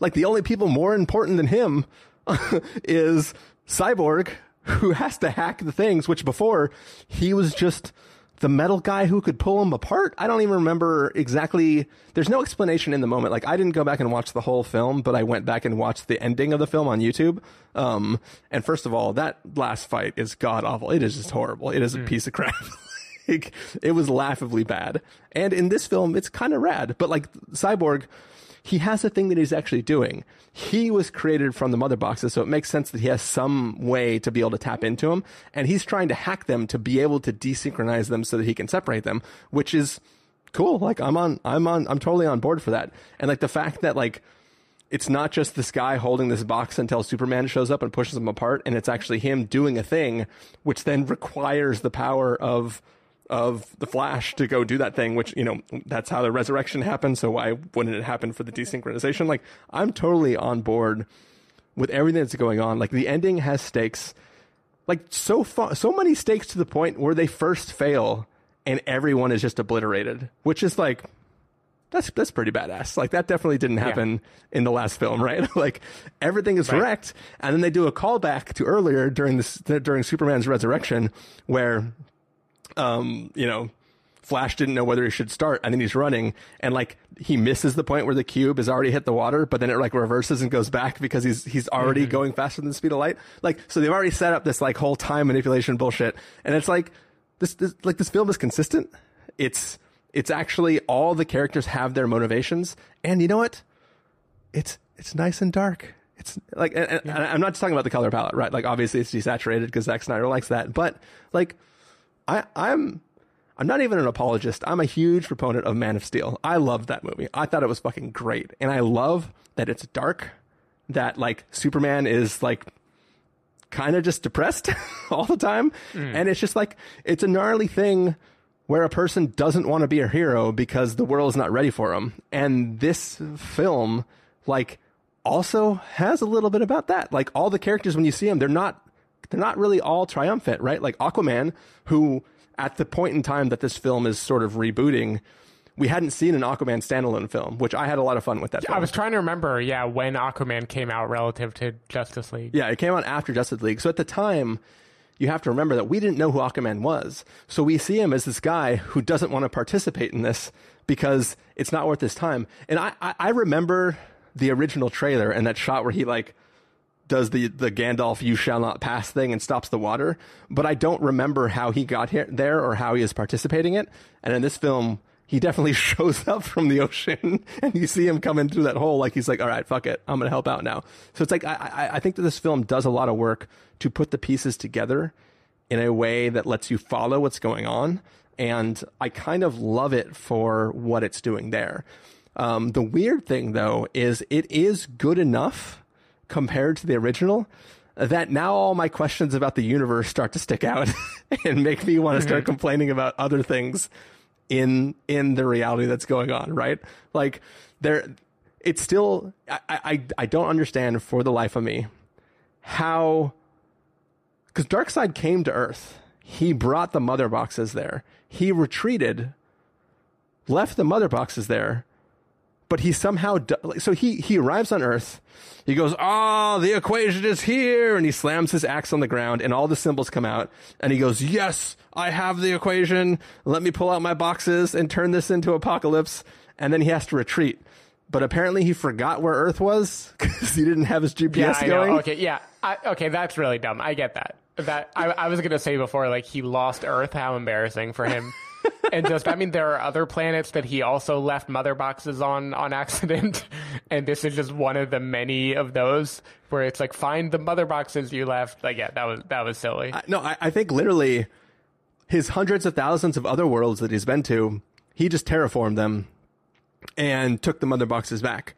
like the only people more important than him is Cyborg, who has to hack the things. Which before he was just the metal guy who could pull them apart. I don't even remember exactly. There's no explanation in the moment. Like I didn't go back and watch the whole film, but I went back and watched the ending of the film on YouTube. Um, and first of all, that last fight is god awful. It is just horrible. It is a piece of crap. like, it was laughably bad. And in this film, it's kind of rad. But like Cyborg, he has a thing that he's actually doing. He was created from the mother boxes, so it makes sense that he has some way to be able to tap into them. And he's trying to hack them to be able to desynchronize them so that he can separate them, which is cool. Like I'm on, I'm on, I'm totally on board for that. And like the fact that like, it's not just this guy holding this box until Superman shows up and pushes them apart, and it's actually him doing a thing, which then requires the power of of the Flash to go do that thing. Which you know that's how the resurrection happened. So why wouldn't it happen for the desynchronization? Like I'm totally on board with everything that's going on. Like the ending has stakes. like so far, so many stakes to the point where they first fail and everyone is just obliterated, which is like that's that's pretty badass. Like that definitely didn't happen in the last film, right? like everything is Right. wrecked, and then they do a callback to earlier during this during Superman's resurrection, where, um, you know, Flash didn't know whether he should start, and then he's running, and like he misses the point where the cube has already hit the water, but then it like reverses and goes back because he's he's already going faster than the speed of light. Like so, they've already set up this like whole time manipulation bullshit, and it's like this, this like this film is consistent. It's it's actually all the characters have their motivations, and you know what? It's it's nice and dark. It's like, and, and I'm not just talking about the color palette, right? Like, obviously, it's desaturated because Zack Snyder likes that. But like, I I'm I'm not even an apologist. I'm a huge proponent of Man of Steel. I loved that movie. I thought it was fucking great, and I love that it's dark. That like Superman is like kind of just depressed all the time. Mm. And it's just like, it's a gnarly thing where a person doesn't want to be a hero because the world is not ready for him. And this film, like, also has a little bit about that. Like, all the characters, when you see them, they're not, they're not really all triumphant, right? Like Aquaman, who at the point in time that this film is sort of rebooting, we hadn't seen an Aquaman standalone film, which I had a lot of fun with that film. I was trying to remember, yeah, when Aquaman came out relative to Justice League. Yeah, it came out after Justice League. So at the time, you have to remember that we didn't know who Aquaman was. So we see him as this guy who doesn't want to participate in this because it's not worth his time. And I, I, I remember the original trailer and that shot where he like does the the Gandalf "You shall not pass" thing and stops the water, but I don't remember how he got here there or how he is participating in it. And in this film, he definitely shows up from the ocean, and you see him coming through that hole like he's like, "All right, fuck it, I'm gonna help out now." So it's like I, I, I think that this film does a lot of work to put the pieces together in a way that lets you follow what's going on, and I kind of love it for what it's doing there. Um, the weird thing, though, is it is good enough compared to the original that now all my questions about the universe start to stick out and make me want to start mm-hmm. complaining about other things in in the reality that's going on right? Like there it's still i i, I don't understand for the life of me how because darkseid came to earth. He brought the mother boxes there. He retreated left the mother boxes there but he somehow do- so he he arrives on earth he goes oh the equation is here and he slams his axe on the ground and all the symbols come out and he goes yes i have the equation let me pull out my boxes and turn this into Apokolips and then he has to retreat but apparently he forgot where earth was because he didn't have his gps Yeah, I going know. Okay, yeah. I, okay, that's really dumb. I get that. That I, I was gonna say before, like he lost Earth. How embarrassing for him. and just, I mean, there are other planets that he also left mother boxes on on accident, and this is just one of the many of those where it's like find the mother boxes you left. Like, yeah, that was that was silly. No, I, I think literally his hundreds of thousands of other worlds that he's been to, he just terraformed them and took the mother boxes back.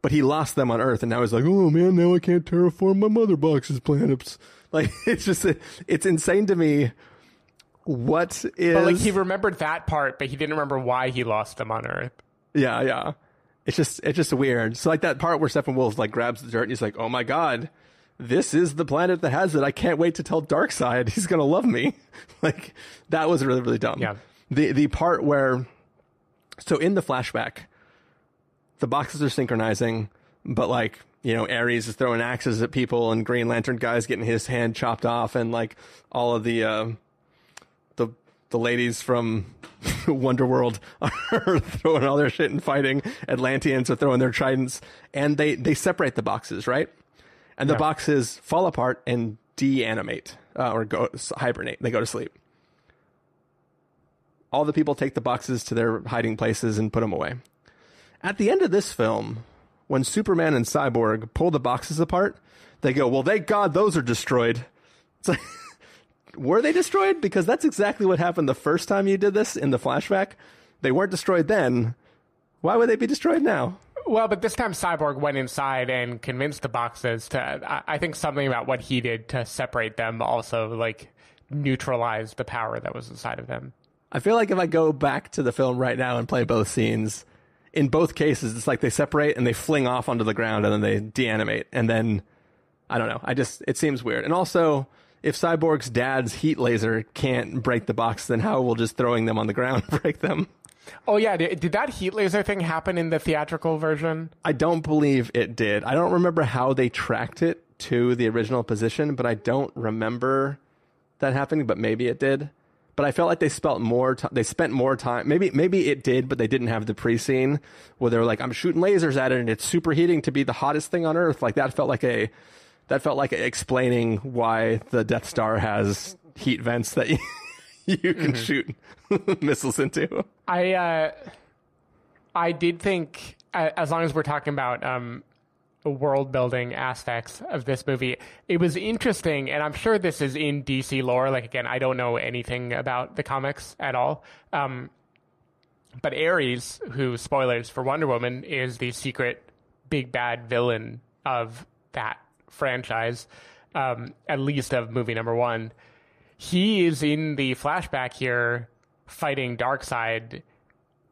But he lost them on Earth, and now he's like, "Oh man, now I can't terraform my mother boxes planets." Like it's just, it's insane to me. What is? but like he remembered that part, but he didn't remember why he lost them on Earth. yeah, yeah. It's just, it's just weird. So like that part where Steppenwolf like grabs the dirt, and he's like, "Oh my god." This is the planet that has it. I can't wait to tell Darkseid he's gonna love me. like that was really really dumb. Yeah. The the part where so in the flashback, the boxes are synchronizing, but like, you know, Ares is throwing axes at people and Green Lantern guy's getting his hand chopped off and like all of the uh, the ladies from Wonderworld are throwing all their shit and fighting. Atlanteans are throwing their tridents and they they separate the boxes, right? And the Yeah. boxes fall apart and deanimate uh, or go hibernate. They go to sleep all the people take the boxes to their hiding places and put them away. At the end of this film, when Superman and Cyborg pull the boxes apart, they go, "Well, thank God those are destroyed." It's like, were they destroyed? Because that's exactly what happened the first time you did this in the flashback. They weren't destroyed then. Why would they be destroyed now? Well, but this time Cyborg went inside and convinced the boxes to. I, I think something about what he did to separate them also like neutralized the power that was inside of them. I feel like if I go back to the film right now and play both scenes, in both cases, it's like they separate and they fling off onto the ground and then they deanimate. And then, I don't know. I just, it seems weird. And also, if Cyborg's dad's heat laser can't break the box, then how will just throwing them on the ground break them? Oh yeah, did, did that heat laser thing happen in the theatrical version? I don't believe it did. I don't remember how they tracked it to the original position, but I don't remember that happening. But maybe it did. But I felt like they spent more. T- they spent more time. Maybe maybe it did, but they didn't have the pre-scene where they were like, "I'm shooting lasers at it, and it's superheating to be the hottest thing on Earth." Like that felt like a that felt like explaining why the Death Star has heat vents that you, you can shoot missiles into. I uh, I did think, as long as we're talking about um, world building aspects of this movie, it was interesting, and I'm sure this is in DC lore. Like again, I don't know anything about the comics at all. Um, but Ares, who spoilers for Wonder Woman, is the secret big bad villain of that franchise, um, at least of movie number one. He is in the flashback here fighting Darkseid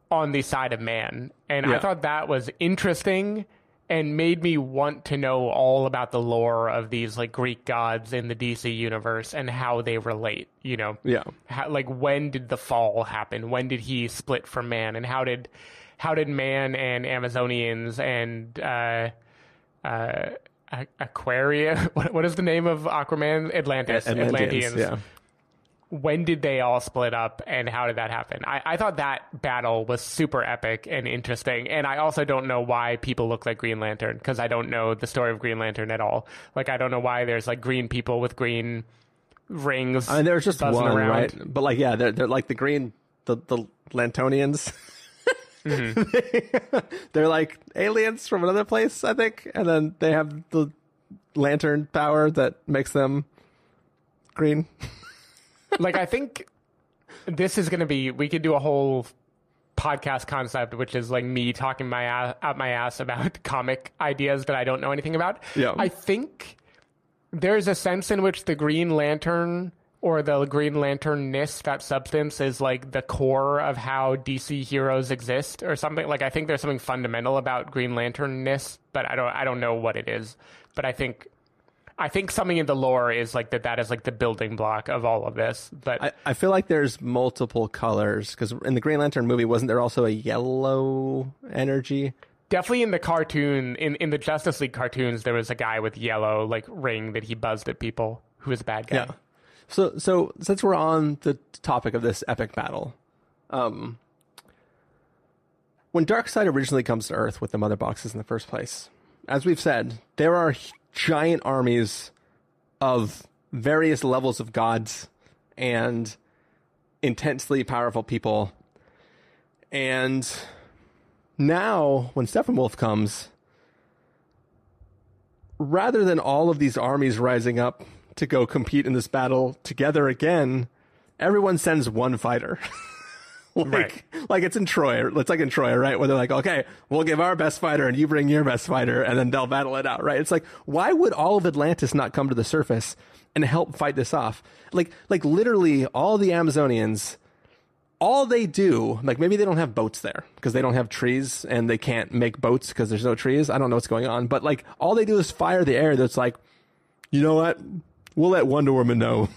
on the side of man. And I thought that was interesting and made me want to know all about the lore of these like Greek gods in the DC universe and how they relate, you know. Yeah. How, like when did the fall happen? When did he split from man and how did how did man and Amazonians and uh uh Aquaria what, what is the name of Aquaman Atlantis Atlanteans, Atlanteans yeah. when did they all split up and how did that happen? I, I thought that battle was super epic and interesting. And I also don't know why people look like Green Lantern because I don't know the story of Green Lantern at all. Like, I don't know why there's like green people with green rings. I mean, there's just one, around. right? But like, yeah, they're they're like the green, the the Lantonians. Mm-hmm. they're like aliens from another place, I think, and then they have the lantern power that makes them green. like I think this is going to be. We could do a whole podcast concept, which is like me talking my ass, out my ass about comic ideas that I don't know anything about. Yeah. I think there's a sense in which the Green Lantern or the Green Lantern Lanternness, that substance, is like the core of how DC heroes exist, or something. Like I think there's something fundamental about Green Lantern Lanternness, but I don't. I don't know what it is. But I think. I think something in the lore is like that. That is like the building block of all of this. But I, I feel like there's multiple colors because in the Green Lantern movie, wasn't there also a yellow energy? definitely in the cartoon in, in the justice league cartoons there was a guy with yellow like ring that he buzzed at people who was a bad guy Yeah. So so since we're on the topic of this epic battle, um, when Darkseid originally comes to Earth with the mother boxes in the first place, as we've said, there are giant armies of various levels of gods and intensely powerful people. And now, when Steppenwolf comes, rather than all of these armies rising up to go compete in this battle together again, everyone sends one fighter. like, Right. like it's in Troy. It's like in Troy, right? Where they're like, okay, we'll give our best fighter and you bring your best fighter and then they'll battle it out, right? It's like, why would all of Atlantis not come to the surface and help fight this off? Like, like literally all the Amazonians, all they do, like maybe they don't have boats there because they don't have trees and they can't make boats because there's no trees. I don't know what's going on, but like all they do is fire the air that's like, you know what? We'll let Wonder Woman know.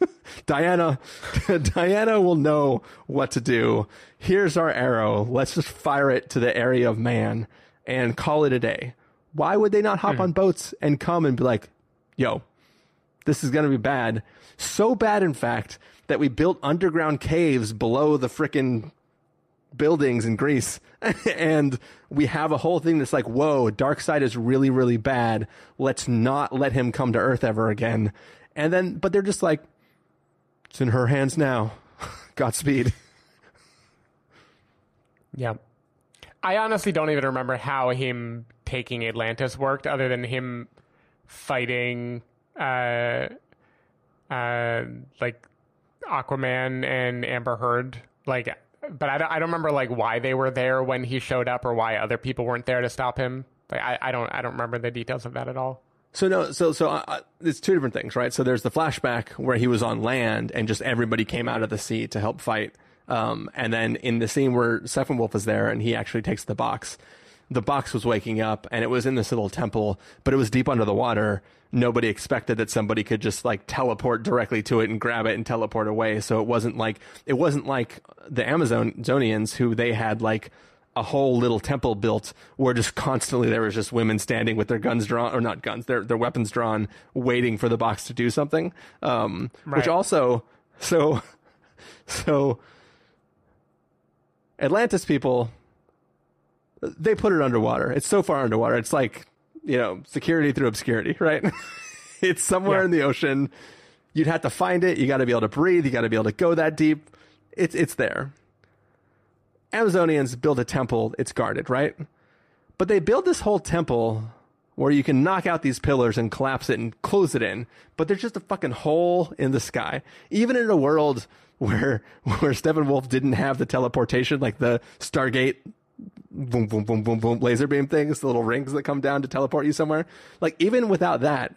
Diana, Diana will know what to do. Here's our arrow. Let's just fire it to the area of man and call it a day. Why would they not hop hmm. on boats and come and be like, yo, this is going to be bad. So bad, in fact, that we built underground caves below the frickin' buildings in Greece. and we have a whole thing that's like, whoa, Darkseid is really, really bad. Let's not let him come to Earth ever again. And then, but they're just like, it's in her hands now. Godspeed. yeah i honestly don't even remember how him taking atlantis worked other than him fighting uh uh like aquaman and amber heard like but I don't, I don't remember like why they were there when he showed up or why other people weren't there to stop him like i, I don't i don't remember the details of that at all So no, so so uh, uh, it's two different things, right? So there's the flashback where he was on land and just everybody came out of the sea to help fight. Um, and then in the scene where Steppenwolf is there and he actually takes the box, the box was waking up and it was in this little temple, but it was deep under the water. Nobody expected that somebody could just like teleport directly to it and grab it and teleport away. So it wasn't like it wasn't like the Amazonians who they had like a whole little temple built where just constantly there was just women standing with their guns drawn or not guns, their their weapons drawn, waiting for the box to do something. Um, Right. Which also so so Atlantis people they put it underwater. It's so far underwater. It's like, you know, security through obscurity, right? it's somewhere Yeah. in the ocean. You'd have to find it. You got to be able to breathe. You got to be able to go that deep. It's it's there. Amazonians build a temple. It's guarded, right? But they build this whole temple where you can knock out these pillars and collapse it and close it in. But there's just a fucking hole in the sky. Even in a world where where Steppenwolf didn't have the teleportation, like the Stargate boom, boom, boom, boom, boom, laser beam things, the little rings that come down to teleport you somewhere. Like even without that,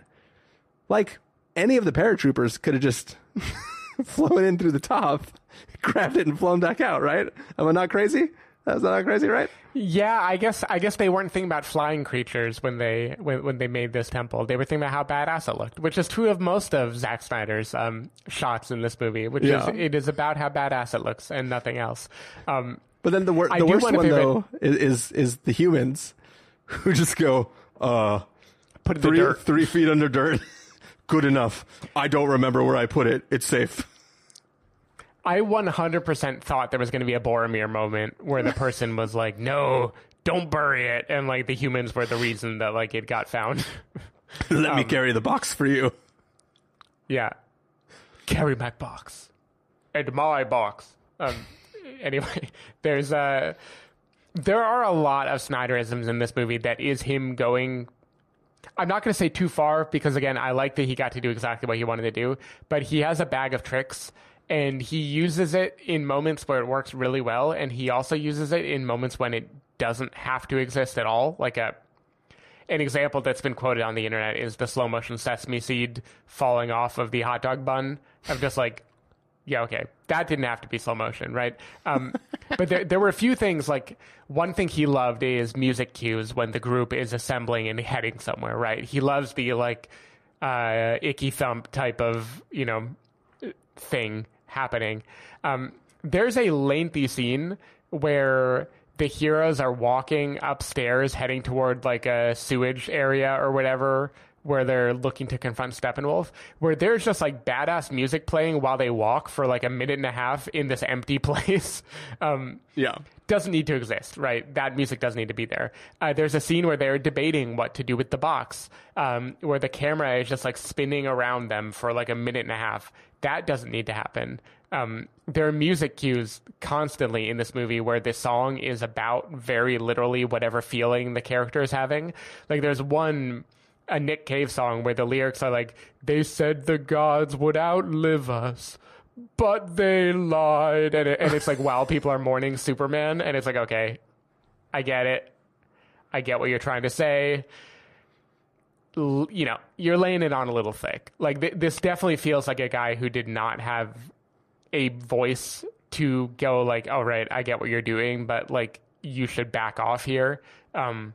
like any of the paratroopers could have just flown in through the top, grabbed it, and flown back out. Right? Am I not crazy? That's not crazy, right? Yeah, I guess I guess they weren't thinking about flying creatures when they when, when they made this temple. They were thinking about how badass it looked, which is true of most of Zack Snyder's um, shots in this movie. Which Yeah. is it is about how badass it looks and nothing else. Um, But then the, wor- the worst one though is, is is the humans who just go uh put in the three three feet under dirt. Good enough. I don't remember where I put it. It's safe. I 100% thought there was going to be a Boromir moment where the person was like, "No, don't bury it," and like the humans were the reason that like it got found. Let Um, me carry the box for you. yeah, carry my box and my box. Um, anyway, there's uh, there are a lot of Snyderisms in this movie that is him going. I'm not going to say too far because again, I like that he got to do exactly what he wanted to do, but he has a bag of tricks and he uses it in moments where it works really well, and he also uses it in moments when it doesn't have to exist at all. Like a an example that's been quoted on the internet is the slow motion sesame seed falling off of the hot dog bun. I'm just like, yeah, okay, that didn't have to be slow motion, right? Um, but there, there were a few things like one thing he loved is music cues when the group is assembling and heading somewhere, right? He loves the like uh, icky thump type of you know thing happening. Um, there's a lengthy scene where the heroes are walking upstairs, heading toward like a sewage area or whatever, where they're looking to confront Steppenwolf. Where there's just like badass music playing while they walk for like a minute and a half in this empty place. um, Yeah. doesn't need to exist, right? That music doesn't need to be there. Uh, there's a scene where they're debating what to do with the box, um, where the camera is just like spinning around them for like a minute and a half. That doesn't need to happen. Um, there are music cues constantly in this movie where the song is about very literally whatever feeling the character is having. Like there's one a Nick Cave song where the lyrics are like, "They said the gods would outlive us." but they lied. And, it, and it's like while people are mourning superman and it's like okay i get it. I get what you're trying to say. L- you know you're laying it on a little thick. Like th- this definitely feels like a guy who did not have a voice to go like all right i get what you're doing but like you should back off here. Um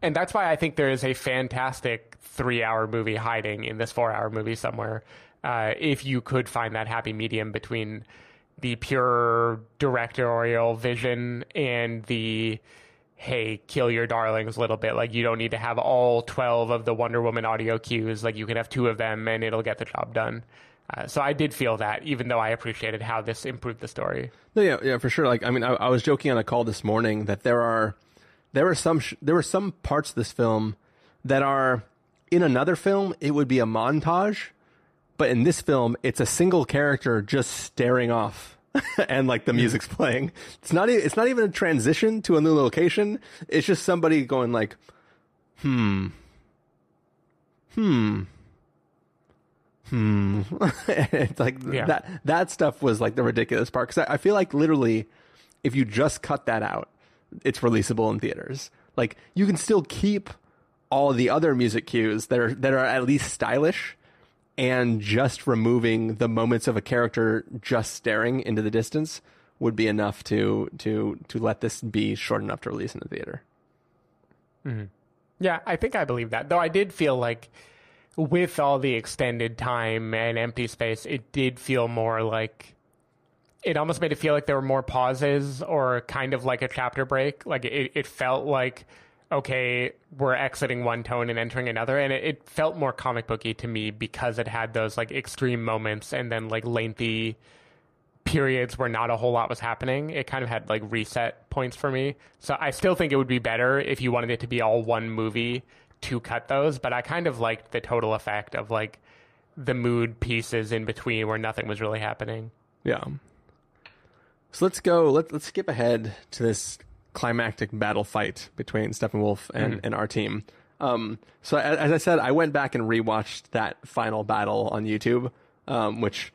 and that's why I think there is a fantastic three hour movie hiding in this four hour movie somewhere. Uh, if you could find that happy medium between the pure directorial vision and the hey, kill your darlings a little bit. Like you don't need to have all 12 of the Wonder Woman audio cues. Like you can have two of them and it'll get the job done. Uh, so I did feel that, even though I appreciated how this improved the story. No, yeah, yeah, for sure. Like, I mean, I, I was joking on a call this morning that there are, there are some, sh- there were some parts of this film that are in another film it would be a montage, but in this film it's a single character just staring off, and like the music's playing. It's not, e- it's not even a transition to a new location. It's just somebody going like, hmm, hmm. Hmm. it's like Yeah. that. That stuff was like the ridiculous part because I, I feel like literally, if you just cut that out, it's releasable in theaters. Like you can still keep all the other music cues that are that are at least stylish, and just removing the moments of a character just staring into the distance would be enough to to to let this be short enough to release in the theater. Mm-hmm. Yeah, I think I believe that. Though I did feel like with all the extended time and empty space, it did feel more like it almost made it feel like there were more pauses or kind of like a chapter break. Like it, it felt like okay, we're exiting one tone and entering another, and it, it felt more comic booky to me because it had those like extreme moments and then like lengthy periods where not a whole lot was happening. It kind of had like reset points for me. So I still think it would be better if you wanted it to be all one movie to cut those, but I kind of liked the total effect of like the mood pieces in between where nothing was really happening. Yeah. So let's go. Let, let's skip ahead to this climactic battle fight between Steppenwolf and, and our team. Um, so as, as I said, I went back and rewatched that final battle on YouTube, um, which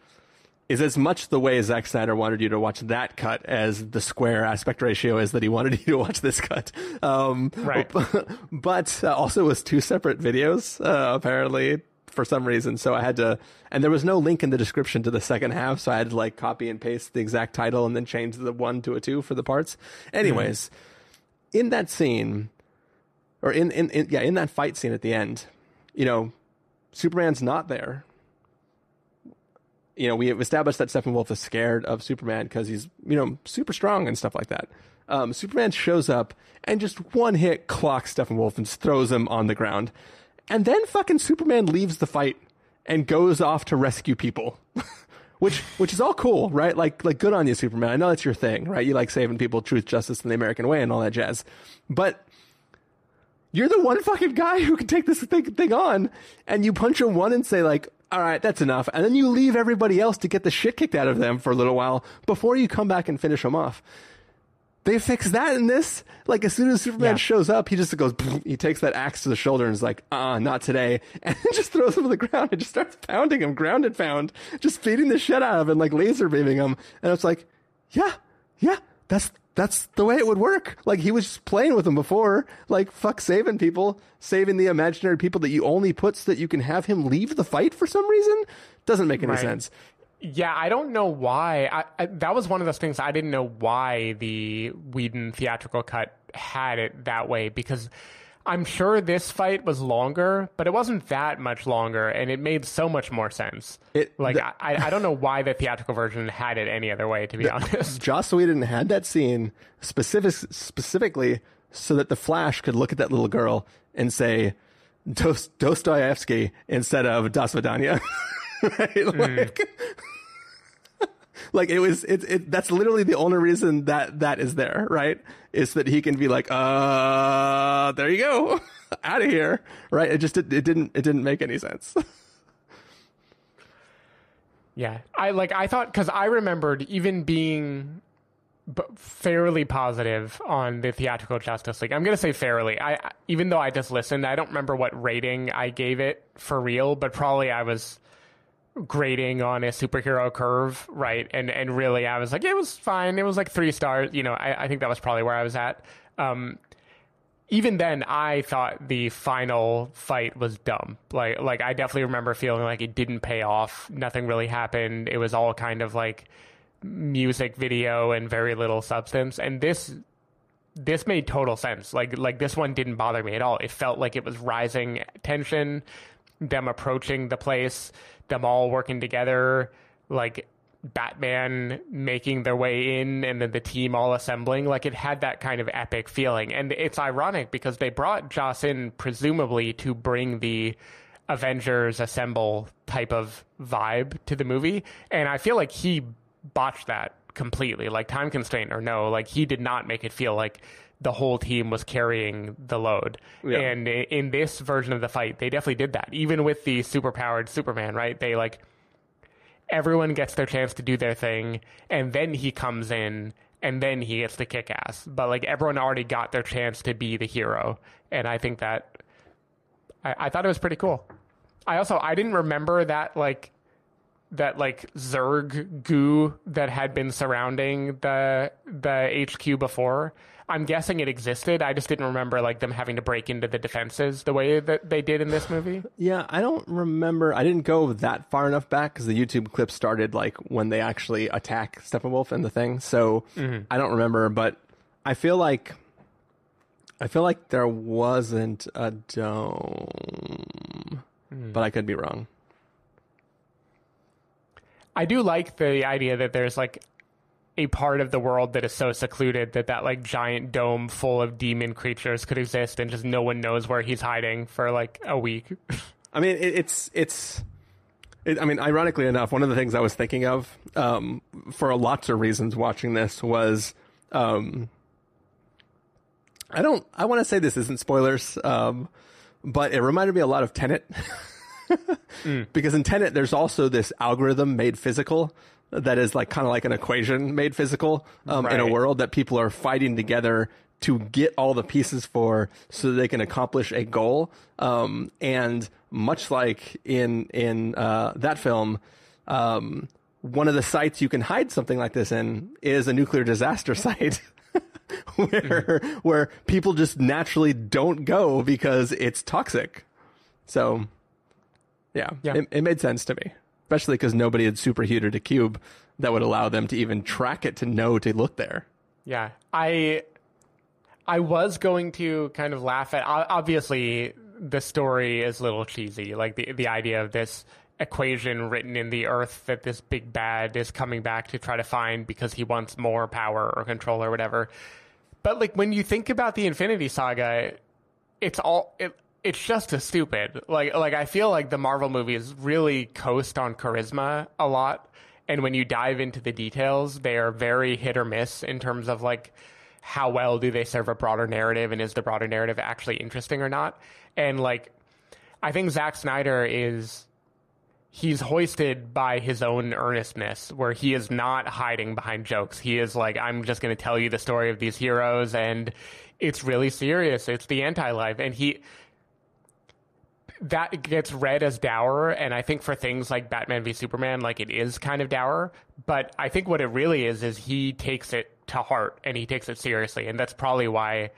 is as much the way Zack Snyder wanted you to watch that cut as the square aspect ratio is that he wanted you to watch this cut. Um, Right. but uh, also was two separate videos, uh, apparently for some reason. So I had to, and there was no link in the description to the second half. So I had to like copy and paste the exact title and then change the one to a two for the parts. Anyways, in that scene, or in, in, in, yeah, in that fight scene at the end, you know, Superman's not there you know, we established that Steppenwolf is scared of Superman because he's, you know, super strong and stuff like that. Um, Superman shows up and just one hit clocks Steppenwolf and throws him on the ground. And then fucking Superman leaves the fight and goes off to rescue people. which which is all cool, right? Like like good on you, Superman. I know that's your thing, right? You like saving people, truth, justice, and the American way and all that jazz. But you're the one fucking guy who can take this thing, thing on, and you punch him one and say like, "All right, that's enough," and then you leave everybody else to get the shit kicked out of them for a little while before you come back and finish them off. They fix that in this. Like as soon as Superman Yeah. shows up, he just goes. He takes that axe to the shoulder and is like, "Uh, not today," and just throws him to the ground and just starts pounding him, grounded pound, just beating the shit out of him, like laser beaming him. And it's like, yeah, yeah, that's that's the way it would work. Like he was just playing with them before. Like fuck saving people, saving the imaginary people that you only put so that you can have him leave the fight for some reason. Doesn't make any Right. sense. Yeah, I don't know why. I, I, that was one of those things I didn't know why the Whedon theatrical cut had it that way because I'm sure this fight was longer, but it wasn't that much longer, and it made so much more sense. It- like the- I, I don't know why the theatrical version had it any other way. To be honest, Joss Whedon had that scene specific, specifically so that the Flash could look at that little girl and say Dos, Dostoevsky instead of Das Right? Like, like it was, it, it, that's literally the only reason that that is there, right? Is that he can be like, uh, there you go, out of here, right? It just, it, it didn't, it didn't make any sense. Yeah, I like. I thought because I remembered even being b- fairly positive on the theatrical Justice League. I'm gonna say fairly. I- even though I just listened, I don't remember what rating I gave it for real, but probably I was grading on a superhero curve, right? And and really, I was like, it was fine. It was like three stars. You know, I, I think that was probably where I was at. Um, even then I thought the final fight was dumb. Like like I definitely remember feeling like it didn't pay off. Nothing really happened. It was all kind of like music video and very little substance. And this this made total sense. Like like this one didn't bother me at all. It felt like it was rising tension, them approaching the place, them all working together, like Batman making their way in and then the team all assembling. Like it had that kind of epic feeling. And it's ironic because they brought Joss in presumably to bring the Avengers assemble type of vibe to the movie. And I feel like he botched that completely. Like time constraint or no, like he did not make it feel like the whole team was carrying the load. Yeah. And in this version of the fight, they definitely did that. Even with the superpowered Superman, right? They like everyone gets their chance to do their thing, and then he comes in, and then he gets to kick ass. But like everyone already got their chance to be the hero, and I think that I, I thought it was pretty cool. I also I didn't remember that like that like Zerg goo that had been surrounding the the HQ before. I'm guessing it existed. I just didn't remember like them having to break into the defenses the way that they did in this movie. Yeah, I don't remember. I didn't go that far enough back because the YouTube clip started like when they actually attack Steppenwolf and the thing. So mm-hmm. I don't remember, but I feel like I feel like there wasn't a dome, hmm. but I could be wrong. I do like the idea that there's like a part of the world that is so secluded that that like giant dome full of demon creatures could exist and just no one knows where he's hiding for like a week. I mean, it, it's it's. It, I mean, ironically enough, one of the things I was thinking of um, for lots of reasons watching this was, um, I don't. I want to say this isn't spoilers, um, but it reminded me a lot of Tenet. Because in Tenet, there's also this algorithm made physical that is like kind of like an equation made physical um, in a world that people are fighting together to get all the pieces for so that they can accomplish a goal. Um, and much like in in uh, that film, um, one of the sites you can hide something like this in is a nuclear disaster site. where where people just naturally don't go because it's toxic. So yeah, Yeah. It, it made sense to me, especially because nobody had superheated a cube that would allow them to even track it to know to look there. Yeah, I I was going to kind of laugh at. Obviously, the story is a little cheesy. Like the the idea of this equation written in the earth that this big bad is coming back to try to find because he wants more power or control or whatever. But like when you think about the Infinity Saga, it's all it, it's just as stupid. Like like I feel like the Marvel movies really coast on charisma a lot, and when you dive into the details, they are very hit or miss in terms of like how well do they serve a broader narrative, and is the broader narrative actually interesting or not? And like I think Zack Snyder is he's hoisted by his own earnestness where he is not hiding behind jokes he is like i'm just going to tell you the story of these heroes and it's really serious it's the anti-life and he that gets read as dour and i think for things like batman v superman like it is kind of dour but i think what it really is is he takes it to heart and he takes it seriously and that's probably why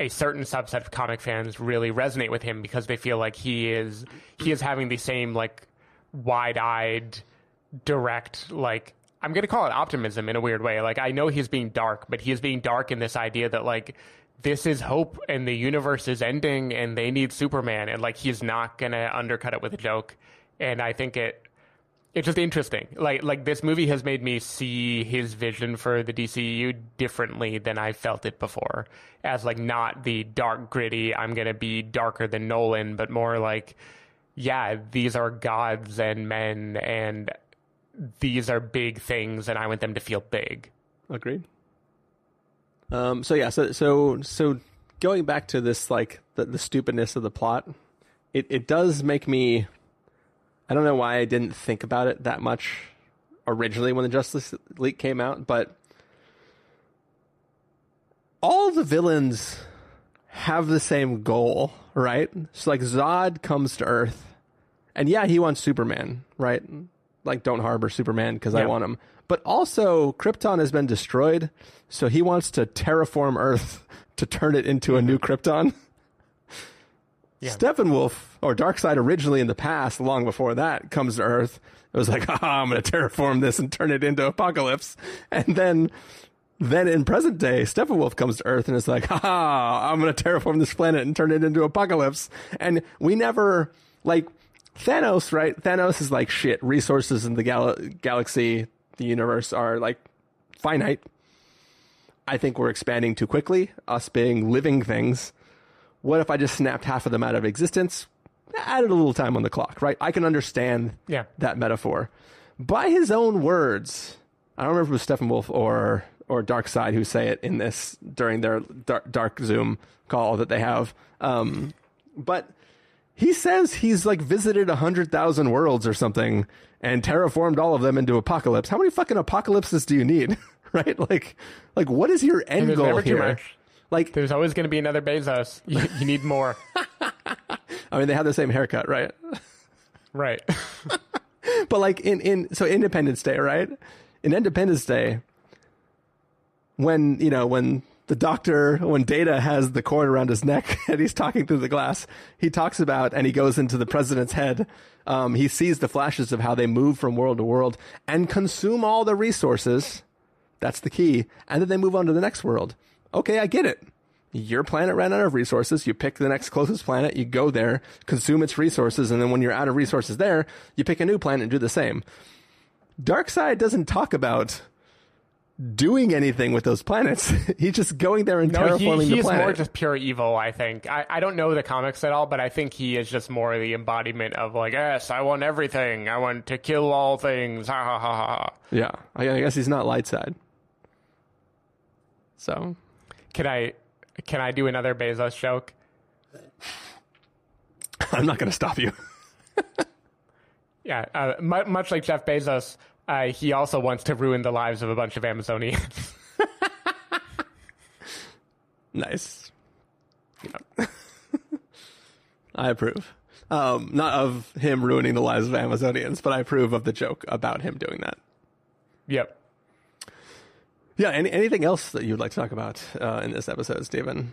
a certain subset of comic fans really resonate with him because they feel like he is he is having the same like wide-eyed direct like i'm going to call it optimism in a weird way. Like i know he's being dark but he is being dark in this idea that like this is hope and the universe is ending and they need superman and like he's not going to undercut it with a joke and i think it it's just interesting. Like like this movie has made me see his vision for the DCU differently than I felt it before. As like not the dark gritty, I'm gonna be darker than Nolan, but more like, yeah, these are gods and men and these are big things and I want them to feel big. Agreed. Um, so yeah, so so so going back to this like the, the stupidness of the plot, it, it does make me I don't know why I didn't think about it that much originally when the Justice League came out, but all the villains have the same goal, right? So like Zod comes to Earth, and yeah, he wants Superman, right? Like don't harbor Superman because I want him. But also Krypton has been destroyed, so he wants to terraform Earth to turn it into a new Krypton. Yeah. Steppenwolf or Darkseid originally in the past, long before that, comes to Earth. It was like, ah, I'm going to terraform this and turn it into Apokolips. And then, then in present day, Steppenwolf comes to Earth and is like, ah, I'm going to terraform this planet and turn it into Apokolips. And we never, like, Thanos, right? Thanos is like, shit, resources in the gal- galaxy, the universe are like finite. I think we're expanding too quickly, us being living things. What if I just snapped half of them out of existence? Added a little time on the clock, right? I can understand Yeah. that metaphor. By his own words, I don't remember if it was Steppenwolf or or Darkseid who say it in this during their dark, dark Zoom call that they have. Um, but he says he's like visited a hundred thousand worlds or something and terraformed all of them into Apokolips. How many fucking apocalypses do you need? right? Like, like what is your end goal here? Like, There's always going to be another Bezos. You, you need more. I mean, they have the same haircut, right? right. but like in in so Independence Day, right? In Independence Day, when you know when the doctor when Data has the cord around his neck and he's talking through the glass, he talks about and he goes into the president's head. Um, he sees the flashes of how they move from world to world and consume all the resources. That's the key, and then they move on to the next world. Okay, I get it. your planet ran out of resources. You pick the next closest planet, you go there, consume its resources, and then when you're out of resources there, you pick a new planet and do the same. Darkseid doesn't talk about doing anything with those planets. he's just going there and No, terraforming he, the he's planet. more just pure evil, I think. I, I don't know the comics at all, but I think he is just more the embodiment of, like, yes, I want everything. I want to kill all things. Ha ha ha ha. yeah, I, I guess he's not light side. So Can I, can I do another Bezos joke? I'm not going to stop you. Yeah, uh, mu- much like Jeff Bezos, uh, he also wants to ruin the lives of a bunch of Amazonians. Nice. I approve. Um, not of him ruining the lives of Amazonians, but I approve of the joke about him doing that. yep. Yeah. Any, anything else that you'd like to talk about uh, in this episode, Stephen?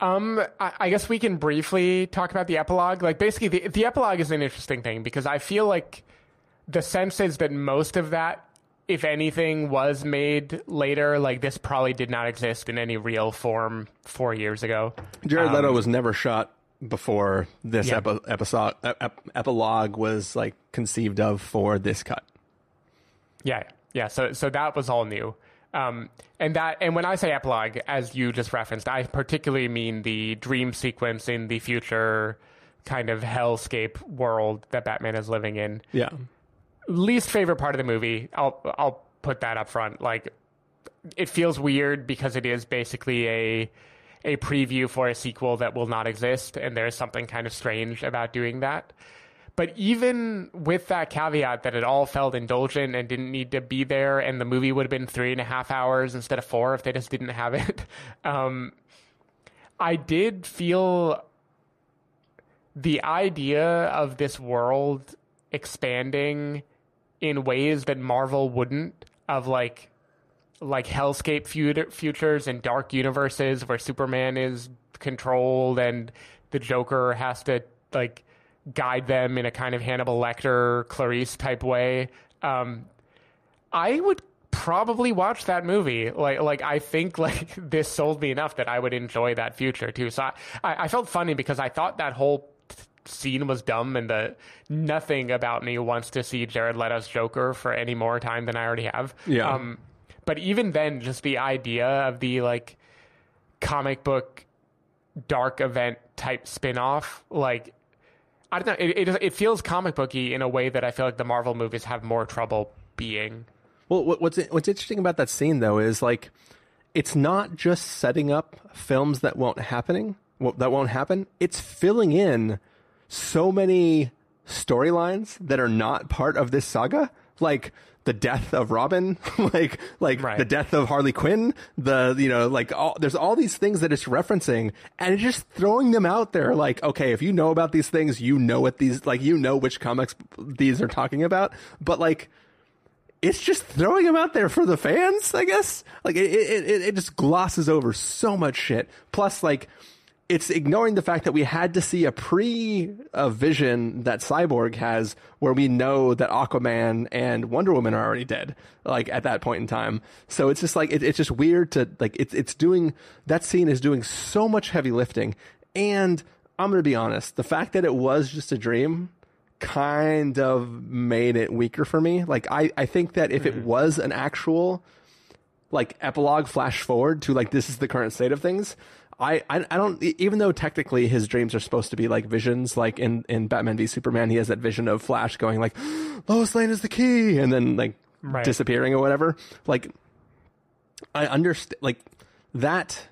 Um, I, I guess we can briefly talk about the epilogue. Like, basically, the, the epilogue is an interesting thing because I feel like the sense is that most of that, if anything, was made later. Like, this probably did not exist in any real form four years ago. Jared Leto was never shot before this Yeah. epi- episode ep- epilogue was like conceived of for this cut. Yeah, yeah. So so that was all new. Um, and that and when I say epilogue, as you just referenced, I particularly mean the dream sequence in the future kind of hellscape world that Batman is living in. Yeah. Least favorite part of the movie. I'll I'll put that up front. Like it feels weird because it is basically a a preview for a sequel that will not exist, and there's something kind of strange about doing that. But even with that caveat that it all felt indulgent and didn't need to be there, and the movie would have been three and a half hours instead of four if they just didn't have it, um, I did feel the idea of this world expanding in ways that Marvel wouldn't, of like like hellscape fut- futures and dark universes where Superman is controlled and the Joker has to like guide them in a kind of Hannibal Lecter, Clarice type way. Um, I would probably watch that movie. Like, like I think like this sold me enough that I would enjoy that future too. So I, I felt funny because I thought that whole scene was dumb and the nothing about me wants to see Jared Leto's Joker for any more time than I already have. Yeah. Um, but even then, just the idea of the like comic book dark event type spin-off, like I don't know, it, it it feels comic booky in a way that I feel like the Marvel movies have more trouble being. Well, what's what's interesting about that scene though is like it's not just setting up films that won't happening well, that won't happen. It's filling in so many storylines that are not part of this saga, like the death of Robin, like like Right. the death of Harley Quinn, the you know like all there's all these things that it's referencing and it's just throwing them out there like okay, if you know about these things, you know what these like you know which comics these are talking about, but like it's just throwing them out there for the fans, I guess. Like it, it, it, it just glosses over so much shit. Plus, like it's ignoring the fact that we had to see a pre uh, vision that Cyborg has, where we know that Aquaman and Wonder Woman are already dead. Like at that point in time, so it's just like it, it's just weird to like it's it's doing that scene is doing so much heavy lifting, and I'm gonna be honest, the fact that it was just a dream kind of made it weaker for me. Like I, I think that if it was an actual like epilogue flash forward to like this is the current state of things, I, I I don't even though technically his dreams are supposed to be like visions, like in in Batman v Superman, he has that vision of Flash going like Lois Lane is the key, and then like Right. disappearing or whatever. Like I understand like that.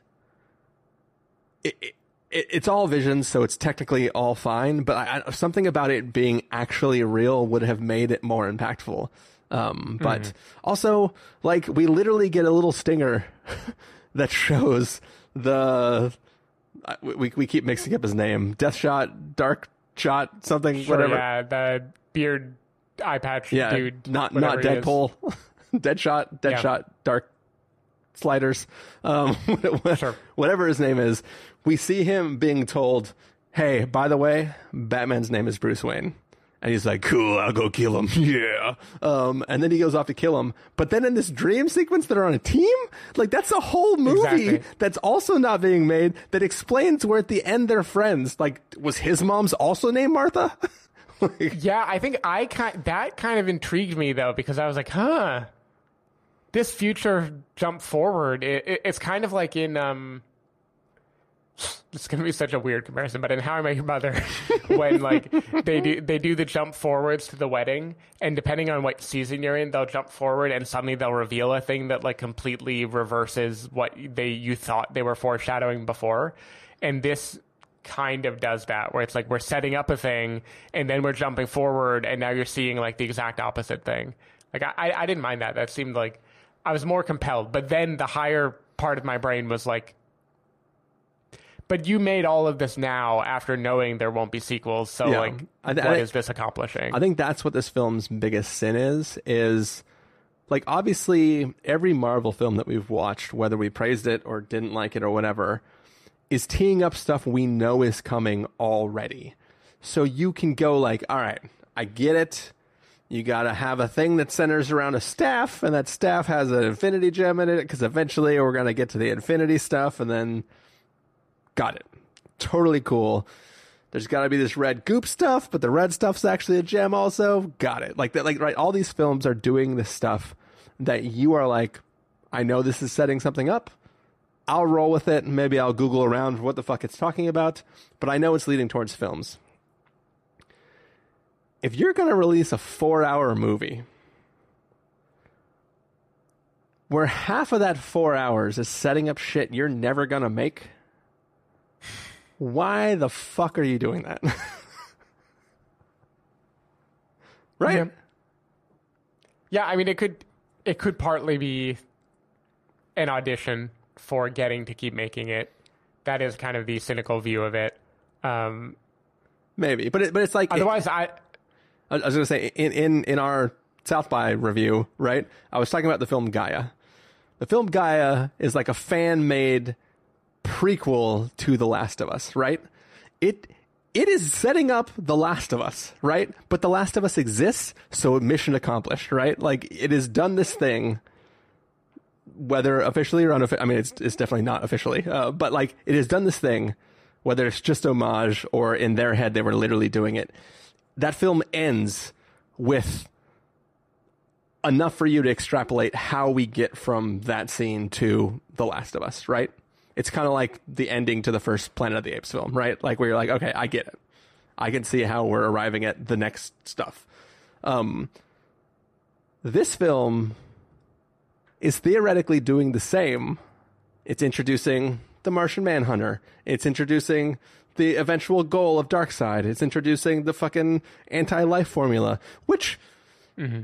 It, it, it, it's all visions, so it's technically all fine. But I, I, something about it being actually real would have made it more impactful. Um, but also, like, we literally get a little stinger that shows the. We, we keep mixing up his name. Death Shot, Dark Shot, something, Sure, whatever. yeah, the beard eye patch Yeah, dude. not whatever not. Deadpool, Deadshot, Deadshot, Dark Sliders, um, Sure. whatever his name is. We see him being told, "Hey, by the way, Batman's name is Bruce Wayne," And he's like, cool, I'll go kill him. Yeah. Um, and then he goes off to kill him. But then in this dream sequence, they're on a team? Like, that's a whole movie Exactly. that's also not being made that explains where at the end they're friends. Like, was his mom's also named Martha? Like, Yeah, I think I kind that kind of intrigued me though because I was like, huh, this future jump forward. It, it, it's kind of like in um. It's gonna be such a weird comparison, but in How I Met Your Mother, when like they do they do the jump forwards to the wedding, and depending on what season you're in, they'll jump forward and suddenly they'll reveal a thing that like completely reverses what they you thought they were foreshadowing before, and this kind of does that where it's like we're setting up a thing and then we're jumping forward and now you're seeing like the exact opposite thing. Like i, I didn't mind that. That seemed like i was more compelled. But then the higher part of my brain was like but you made all of this now after knowing there won't be sequels so Yeah. like I- what I- is this accomplishing I think that's what this film's biggest sin is, is like obviously every Marvel film that we've watched, whether we praised it or didn't like it or whatever, is teeing up stuff we know is coming already. So you can go like, all right, I get it. You got to have a thing that centers around a staff, and that staff has an infinity gem in it, because eventually we're going to get to the infinity stuff, and then got it. Totally cool. There's got to be this red goop stuff, but the red stuff's actually a gem also. Got it. Like that like right all these films are doing this stuff that you are like I know this is setting something up. I'll roll with it. Maybe I'll Google around what the fuck it's talking about, but I know it's leading towards films. If you're going to release a 4-hour movie where half of that 4 hours is setting up shit you're never going to make, why the fuck are you doing that? right? Yeah. Yeah, I mean it could it could partly be an audition for getting to keep making it. That is kind of the cynical view of it. Um, Maybe, but it, but it's like otherwise, I I was gonna say in, in in our South by review, right? I was talking about the film Gaia. The film Gaia is like a fan made prequel to The Last of Us, right? It it is setting up The Last of Us, right? But The Last of Us exists, so mission accomplished, right? Like it has done this thing whether officially or unofficially, I mean, it's, it's definitely not officially, uh, but like it has done this thing, whether it's just homage or in their head they were literally doing it. That film ends with enough for you to extrapolate how we get from that scene to The Last of Us, right? It's kind of like the ending to the first Planet of the Apes film, right? Like where you're like, okay, I get it. I can see how we're arriving at the next stuff. Um, this film is theoretically doing the same. It's introducing the Martian Manhunter. It's introducing the eventual goal of Darkseid. It's introducing the fucking anti-life formula, which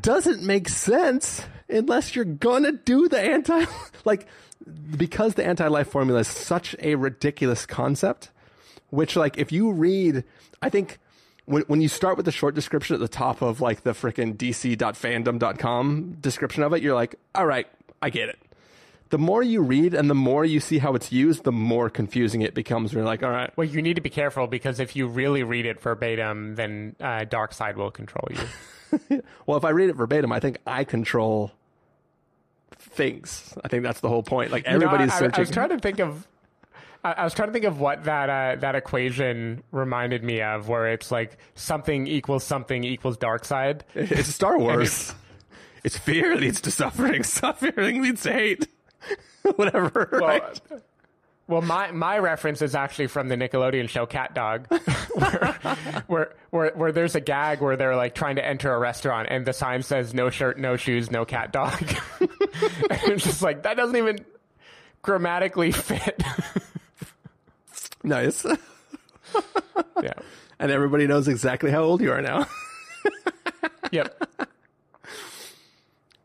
doesn't make sense unless you're gonna do the anti like because the anti-life formula is such a ridiculous concept which like if you read i think when, when you start with the short description at the top of like the freaking dc.fandom.com description of it you're like all right i get it. The more you read and the more you see how it's used the more confusing it becomes. You're like all right. Well, you need to be careful because if you really read it verbatim, then uh, Darkseid will control you. well if i read it verbatim i think i control things i think that's the whole point like everybody's I, I- searching I was trying to think of. I was trying to think of what that uh, that equation reminded me of, where it's like something equals something equals dark side. It's Star Wars. It's fear leads to suffering. Suffering leads to hate. Whatever. Well, right? well, my my reference is actually from the Nickelodeon show CatDog, where, where where where there's a gag where they're like trying to enter a restaurant and the sign says no shirt, no shoes, no cat dog. and it's just like that doesn't even grammatically fit. Nice. yeah. And everybody knows exactly how old you are now. Yep.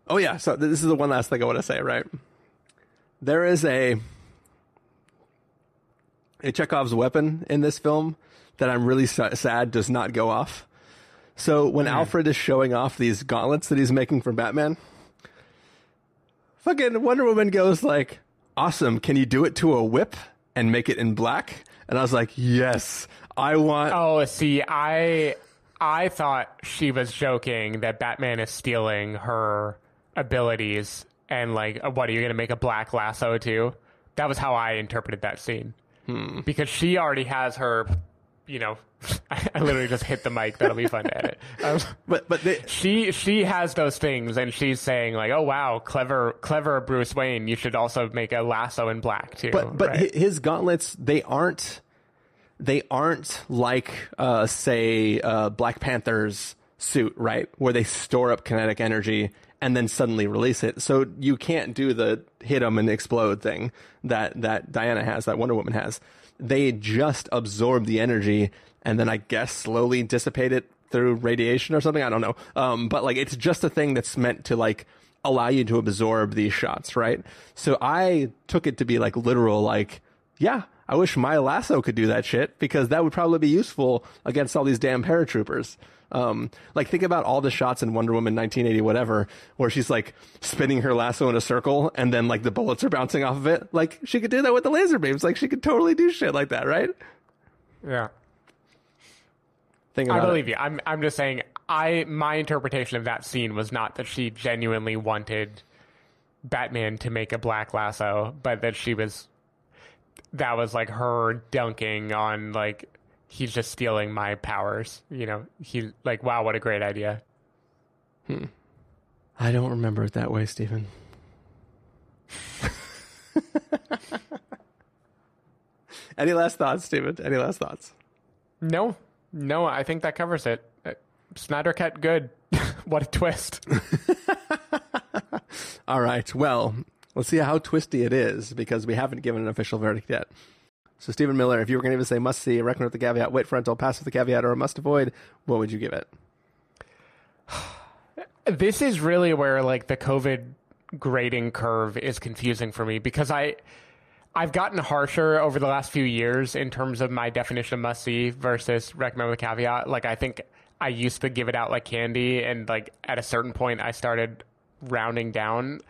oh yeah. So this is the one last thing I want to say. Right. There is a a Chekhov's weapon in this film that I'm really sa- sad does not go off. So when hmm. Alfred is showing off these gauntlets that he's making for Batman, fucking Wonder Woman goes like, "Awesome! Can you do it to a whip and make it in black?" And I was like, "Yes, I want." Oh, see, I I thought she was joking that Batman is stealing her abilities and like, uh, what are you going to make a black lasso too? That was how I interpreted that scene because she already has her, you know. I literally just hit the mic. That'll be fun to edit. Um, But but they, she she has those things, and she's saying like, "Oh wow, clever, clever Bruce Wayne. You should also make a lasso in black too." but but right? his gauntlets they aren't they aren't like uh say uh Black Panther's suit, right? Where they store up kinetic energy and then suddenly release it. So you can't do the hit them and explode thing that that Diana has, that Wonder Woman has. They just absorb the energy and then I guess slowly dissipate it through radiation or something. I don't know. Um, but like it's just a thing that's meant to like allow you to absorb these shots, right? So I took it to be like literal, like, yeah, I wish my lasso could do that shit because that would probably be useful against all these damn paratroopers. Um, like think about all the shots in Wonder Woman 1980, whatever, where she's like spinning her lasso in a circle and then like the bullets are bouncing off of it. Like she could do that with the laser beams. Like she could totally do shit like that, right? yeah. Think I believe it. you. I'm I'm just saying I my interpretation of that scene was not that she genuinely wanted Batman to make a black lasso, but that she was that was like her dunking on like he's just stealing my powers. You know, he like wow, what a great idea. I don't remember it that way, Stephen. Any last thoughts, Stephen? Any last thoughts? No, no, I think that covers it. Uh, Snyder cut good. what a twist. All right. Well, let's see how twisty it is because we haven't given an official verdict yet. So, Stephen Miller, if you were going to say must see, recommend with the caveat, wait for until pass with the caveat, or a must avoid, what would you give it? this is really where like the COVID grading curve is confusing for me because I I've gotten harsher over the last few years in terms of my definition of must see versus recommend with caveat. Like I think I used to give it out like candy and like at a certain point I started rounding down.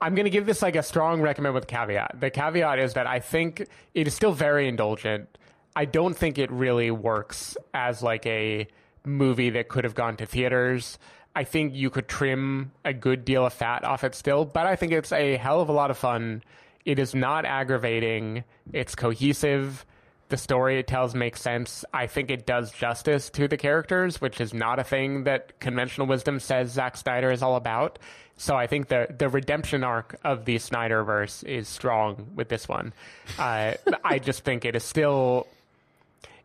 I'm going to give this like a strong recommend with caveat. The caveat is that I think it is still very indulgent. I don't think it really works as like a movie that could have gone to theaters. I think you could trim a good deal of fat off it still, but I think it's a hell of a lot of fun. It is not aggravating. It's cohesive. The story it tells makes sense. I think it does justice to the characters, which is not a thing that conventional wisdom says Zack Snyder is all about. So I think the the redemption arc of the Snyderverse is strong with this one. Uh, I just think it is still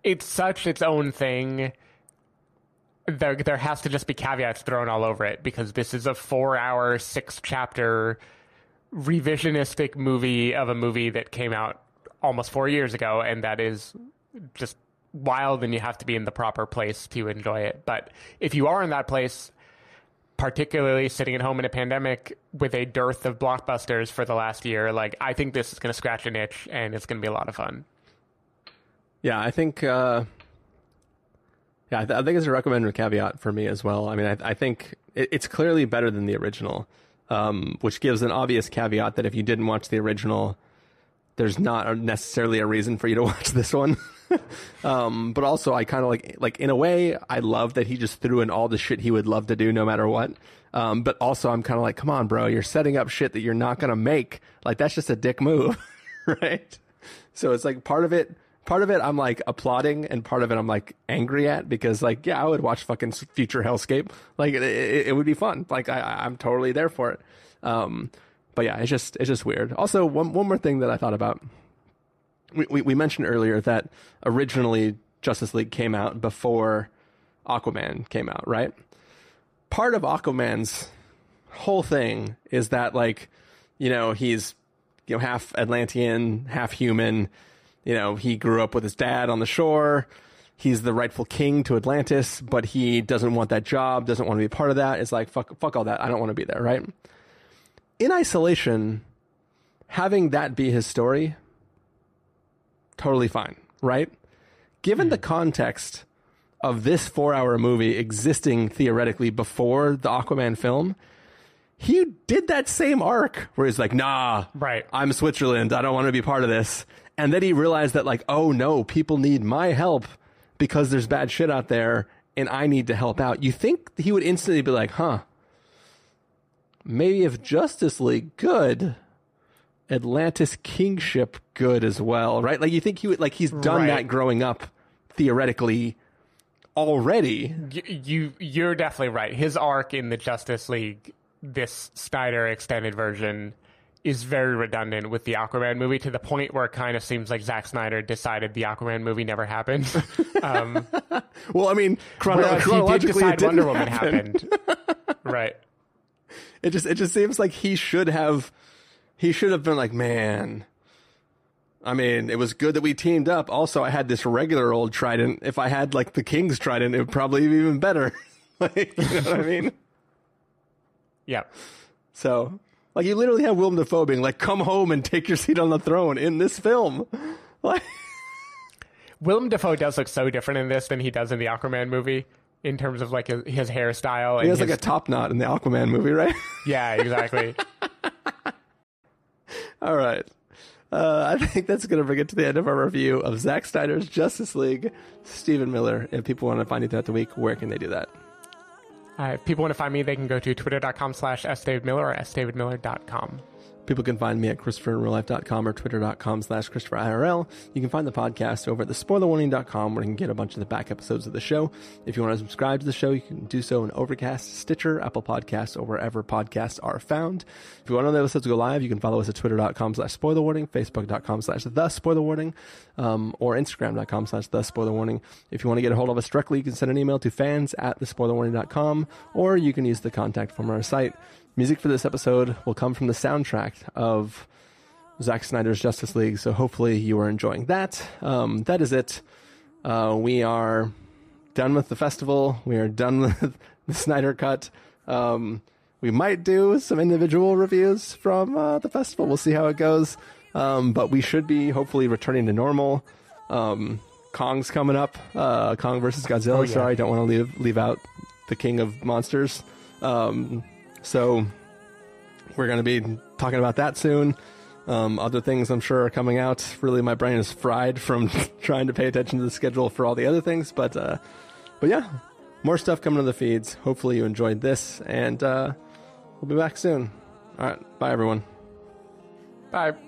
it's such its own thing. There, there has to just be caveats thrown all over it because this is a four-hour, six-chapter revisionistic movie of a movie that came out almost four years ago, and that is just wild. And you have to be in the proper place to enjoy it. But if you are in that place, particularly sitting at home in a pandemic with a dearth of blockbusters for the last year, like I think this is going to scratch an itch, and it's going to be a lot of fun. Yeah, I think. Uh, yeah, I, th- I think it's a recommended caveat for me as well. I mean, I, I think it, it's clearly better than the original, um, which gives an obvious caveat that if you didn't watch the original, there's not necessarily a reason for you to watch this one. um, but also, I kind of like, like in a way, I love that he just threw in all the shit he would love to do no matter what. Um, but also, I'm kind of like, come on, bro, you're setting up shit that you're not gonna make. Like that's just a dick move, right? So it's like part of it, part of it I'm like applauding, and part of it I'm like angry at because like yeah, I would watch fucking future Hellscape. Like it, it, it would be fun. Like I, I'm totally there for it. Um, but yeah, it's just it's just weird. Also, one one more thing that I thought about. We, we we mentioned earlier that originally Justice League came out before Aquaman came out, right? Part of Aquaman's whole thing is that like, you know, he's you know half Atlantean, half human. You know, he grew up with his dad on the shore. He's the rightful king to Atlantis, but he doesn't want that job, doesn't want to be part of that. It's like fuck fuck all that. I don't want to be there, right? In isolation, having that be his story, totally fine, right? Given the context of this four hour movie existing theoretically before the Aquaman film, he did that same arc where he's like, nah, Right. I'm Switzerland. I don't want to be part of this. And then he realized that, like, oh no, people need my help because there's bad shit out there. and I need to help out, you think he would instantly be like, huh, maybe if Justice League good, Atlantis Kingship good as well, right? Like you think he would like he's done Right. that growing up theoretically already. Y- you you're definitely right. His arc in the Justice League, this Snyder extended version, is very redundant with the Aquaman movie to the point where it kind of seems like Zack Snyder decided the Aquaman movie never happened. um, Well, I mean, chrono- whereas he did chronologically, decide Wonder Woman happen. happened. right. It just it just seems like he should have he should have been like, man. I mean, it was good that we teamed up. Also, I had this regular old trident. If I had like the king's trident, it would probably be even better. like, you know what I mean? Yeah. So, like, you literally have Willem Dafoe being like, "Come home and take your seat on the throne" in this film. Like, Willem Dafoe does look so different in this than he does in the Aquaman movie in terms of like his, his hairstyle. And he has his, like a top knot in the Aquaman movie, right? yeah, exactly. All right. Uh, I think that's going to bring it to the end of our review of Zack Snyder's Justice League. Stephen Miller. If people want to find you throughout the week, where can they do that? Uh, if people want to find me, they can go to twitter.com slash sdavidmiller or sdavidmiller.com. People can find me at ChristopherInRealLife.com or Twitter.com slash ChristopherIRL. You can find the podcast over at TheSpoilerWarning.com where you can get a bunch of the back episodes of the show. If you want to subscribe to the show, you can do so in Overcast, Stitcher, Apple Podcasts, or wherever podcasts are found. If you want to the episodes go live, you can follow us at Twitter.com slash SpoilerWarning, Facebook.com slash The um, or Instagram.com slash The. If you want to get a hold of us directly, you can send an email to fans at TheSpoilerWarning.com, or you can use the contact form on our site. Music for this episode will come from the soundtrack of Zack Snyder's Justice League, so hopefully you are enjoying that. Um, that is it. Uh, we are done with the festival. We are done with the Snyder Cut. Um, we might do some individual reviews from uh, the festival. We'll see how it goes. Um, but we should be hopefully returning to normal. Um, Kong's coming up. Uh, Kong versus Godzilla. yeah. Sorry, I don't want to leave leave out the king of monsters. Um, so we're going to be talking about that soon. Um, other things I'm sure are coming out. Really, my brain is fried from trying to pay attention to the schedule for all the other things. But, uh, but yeah, more stuff coming to the feeds. Hopefully, you enjoyed this, and uh, we'll be back soon. All right, bye everyone. Bye.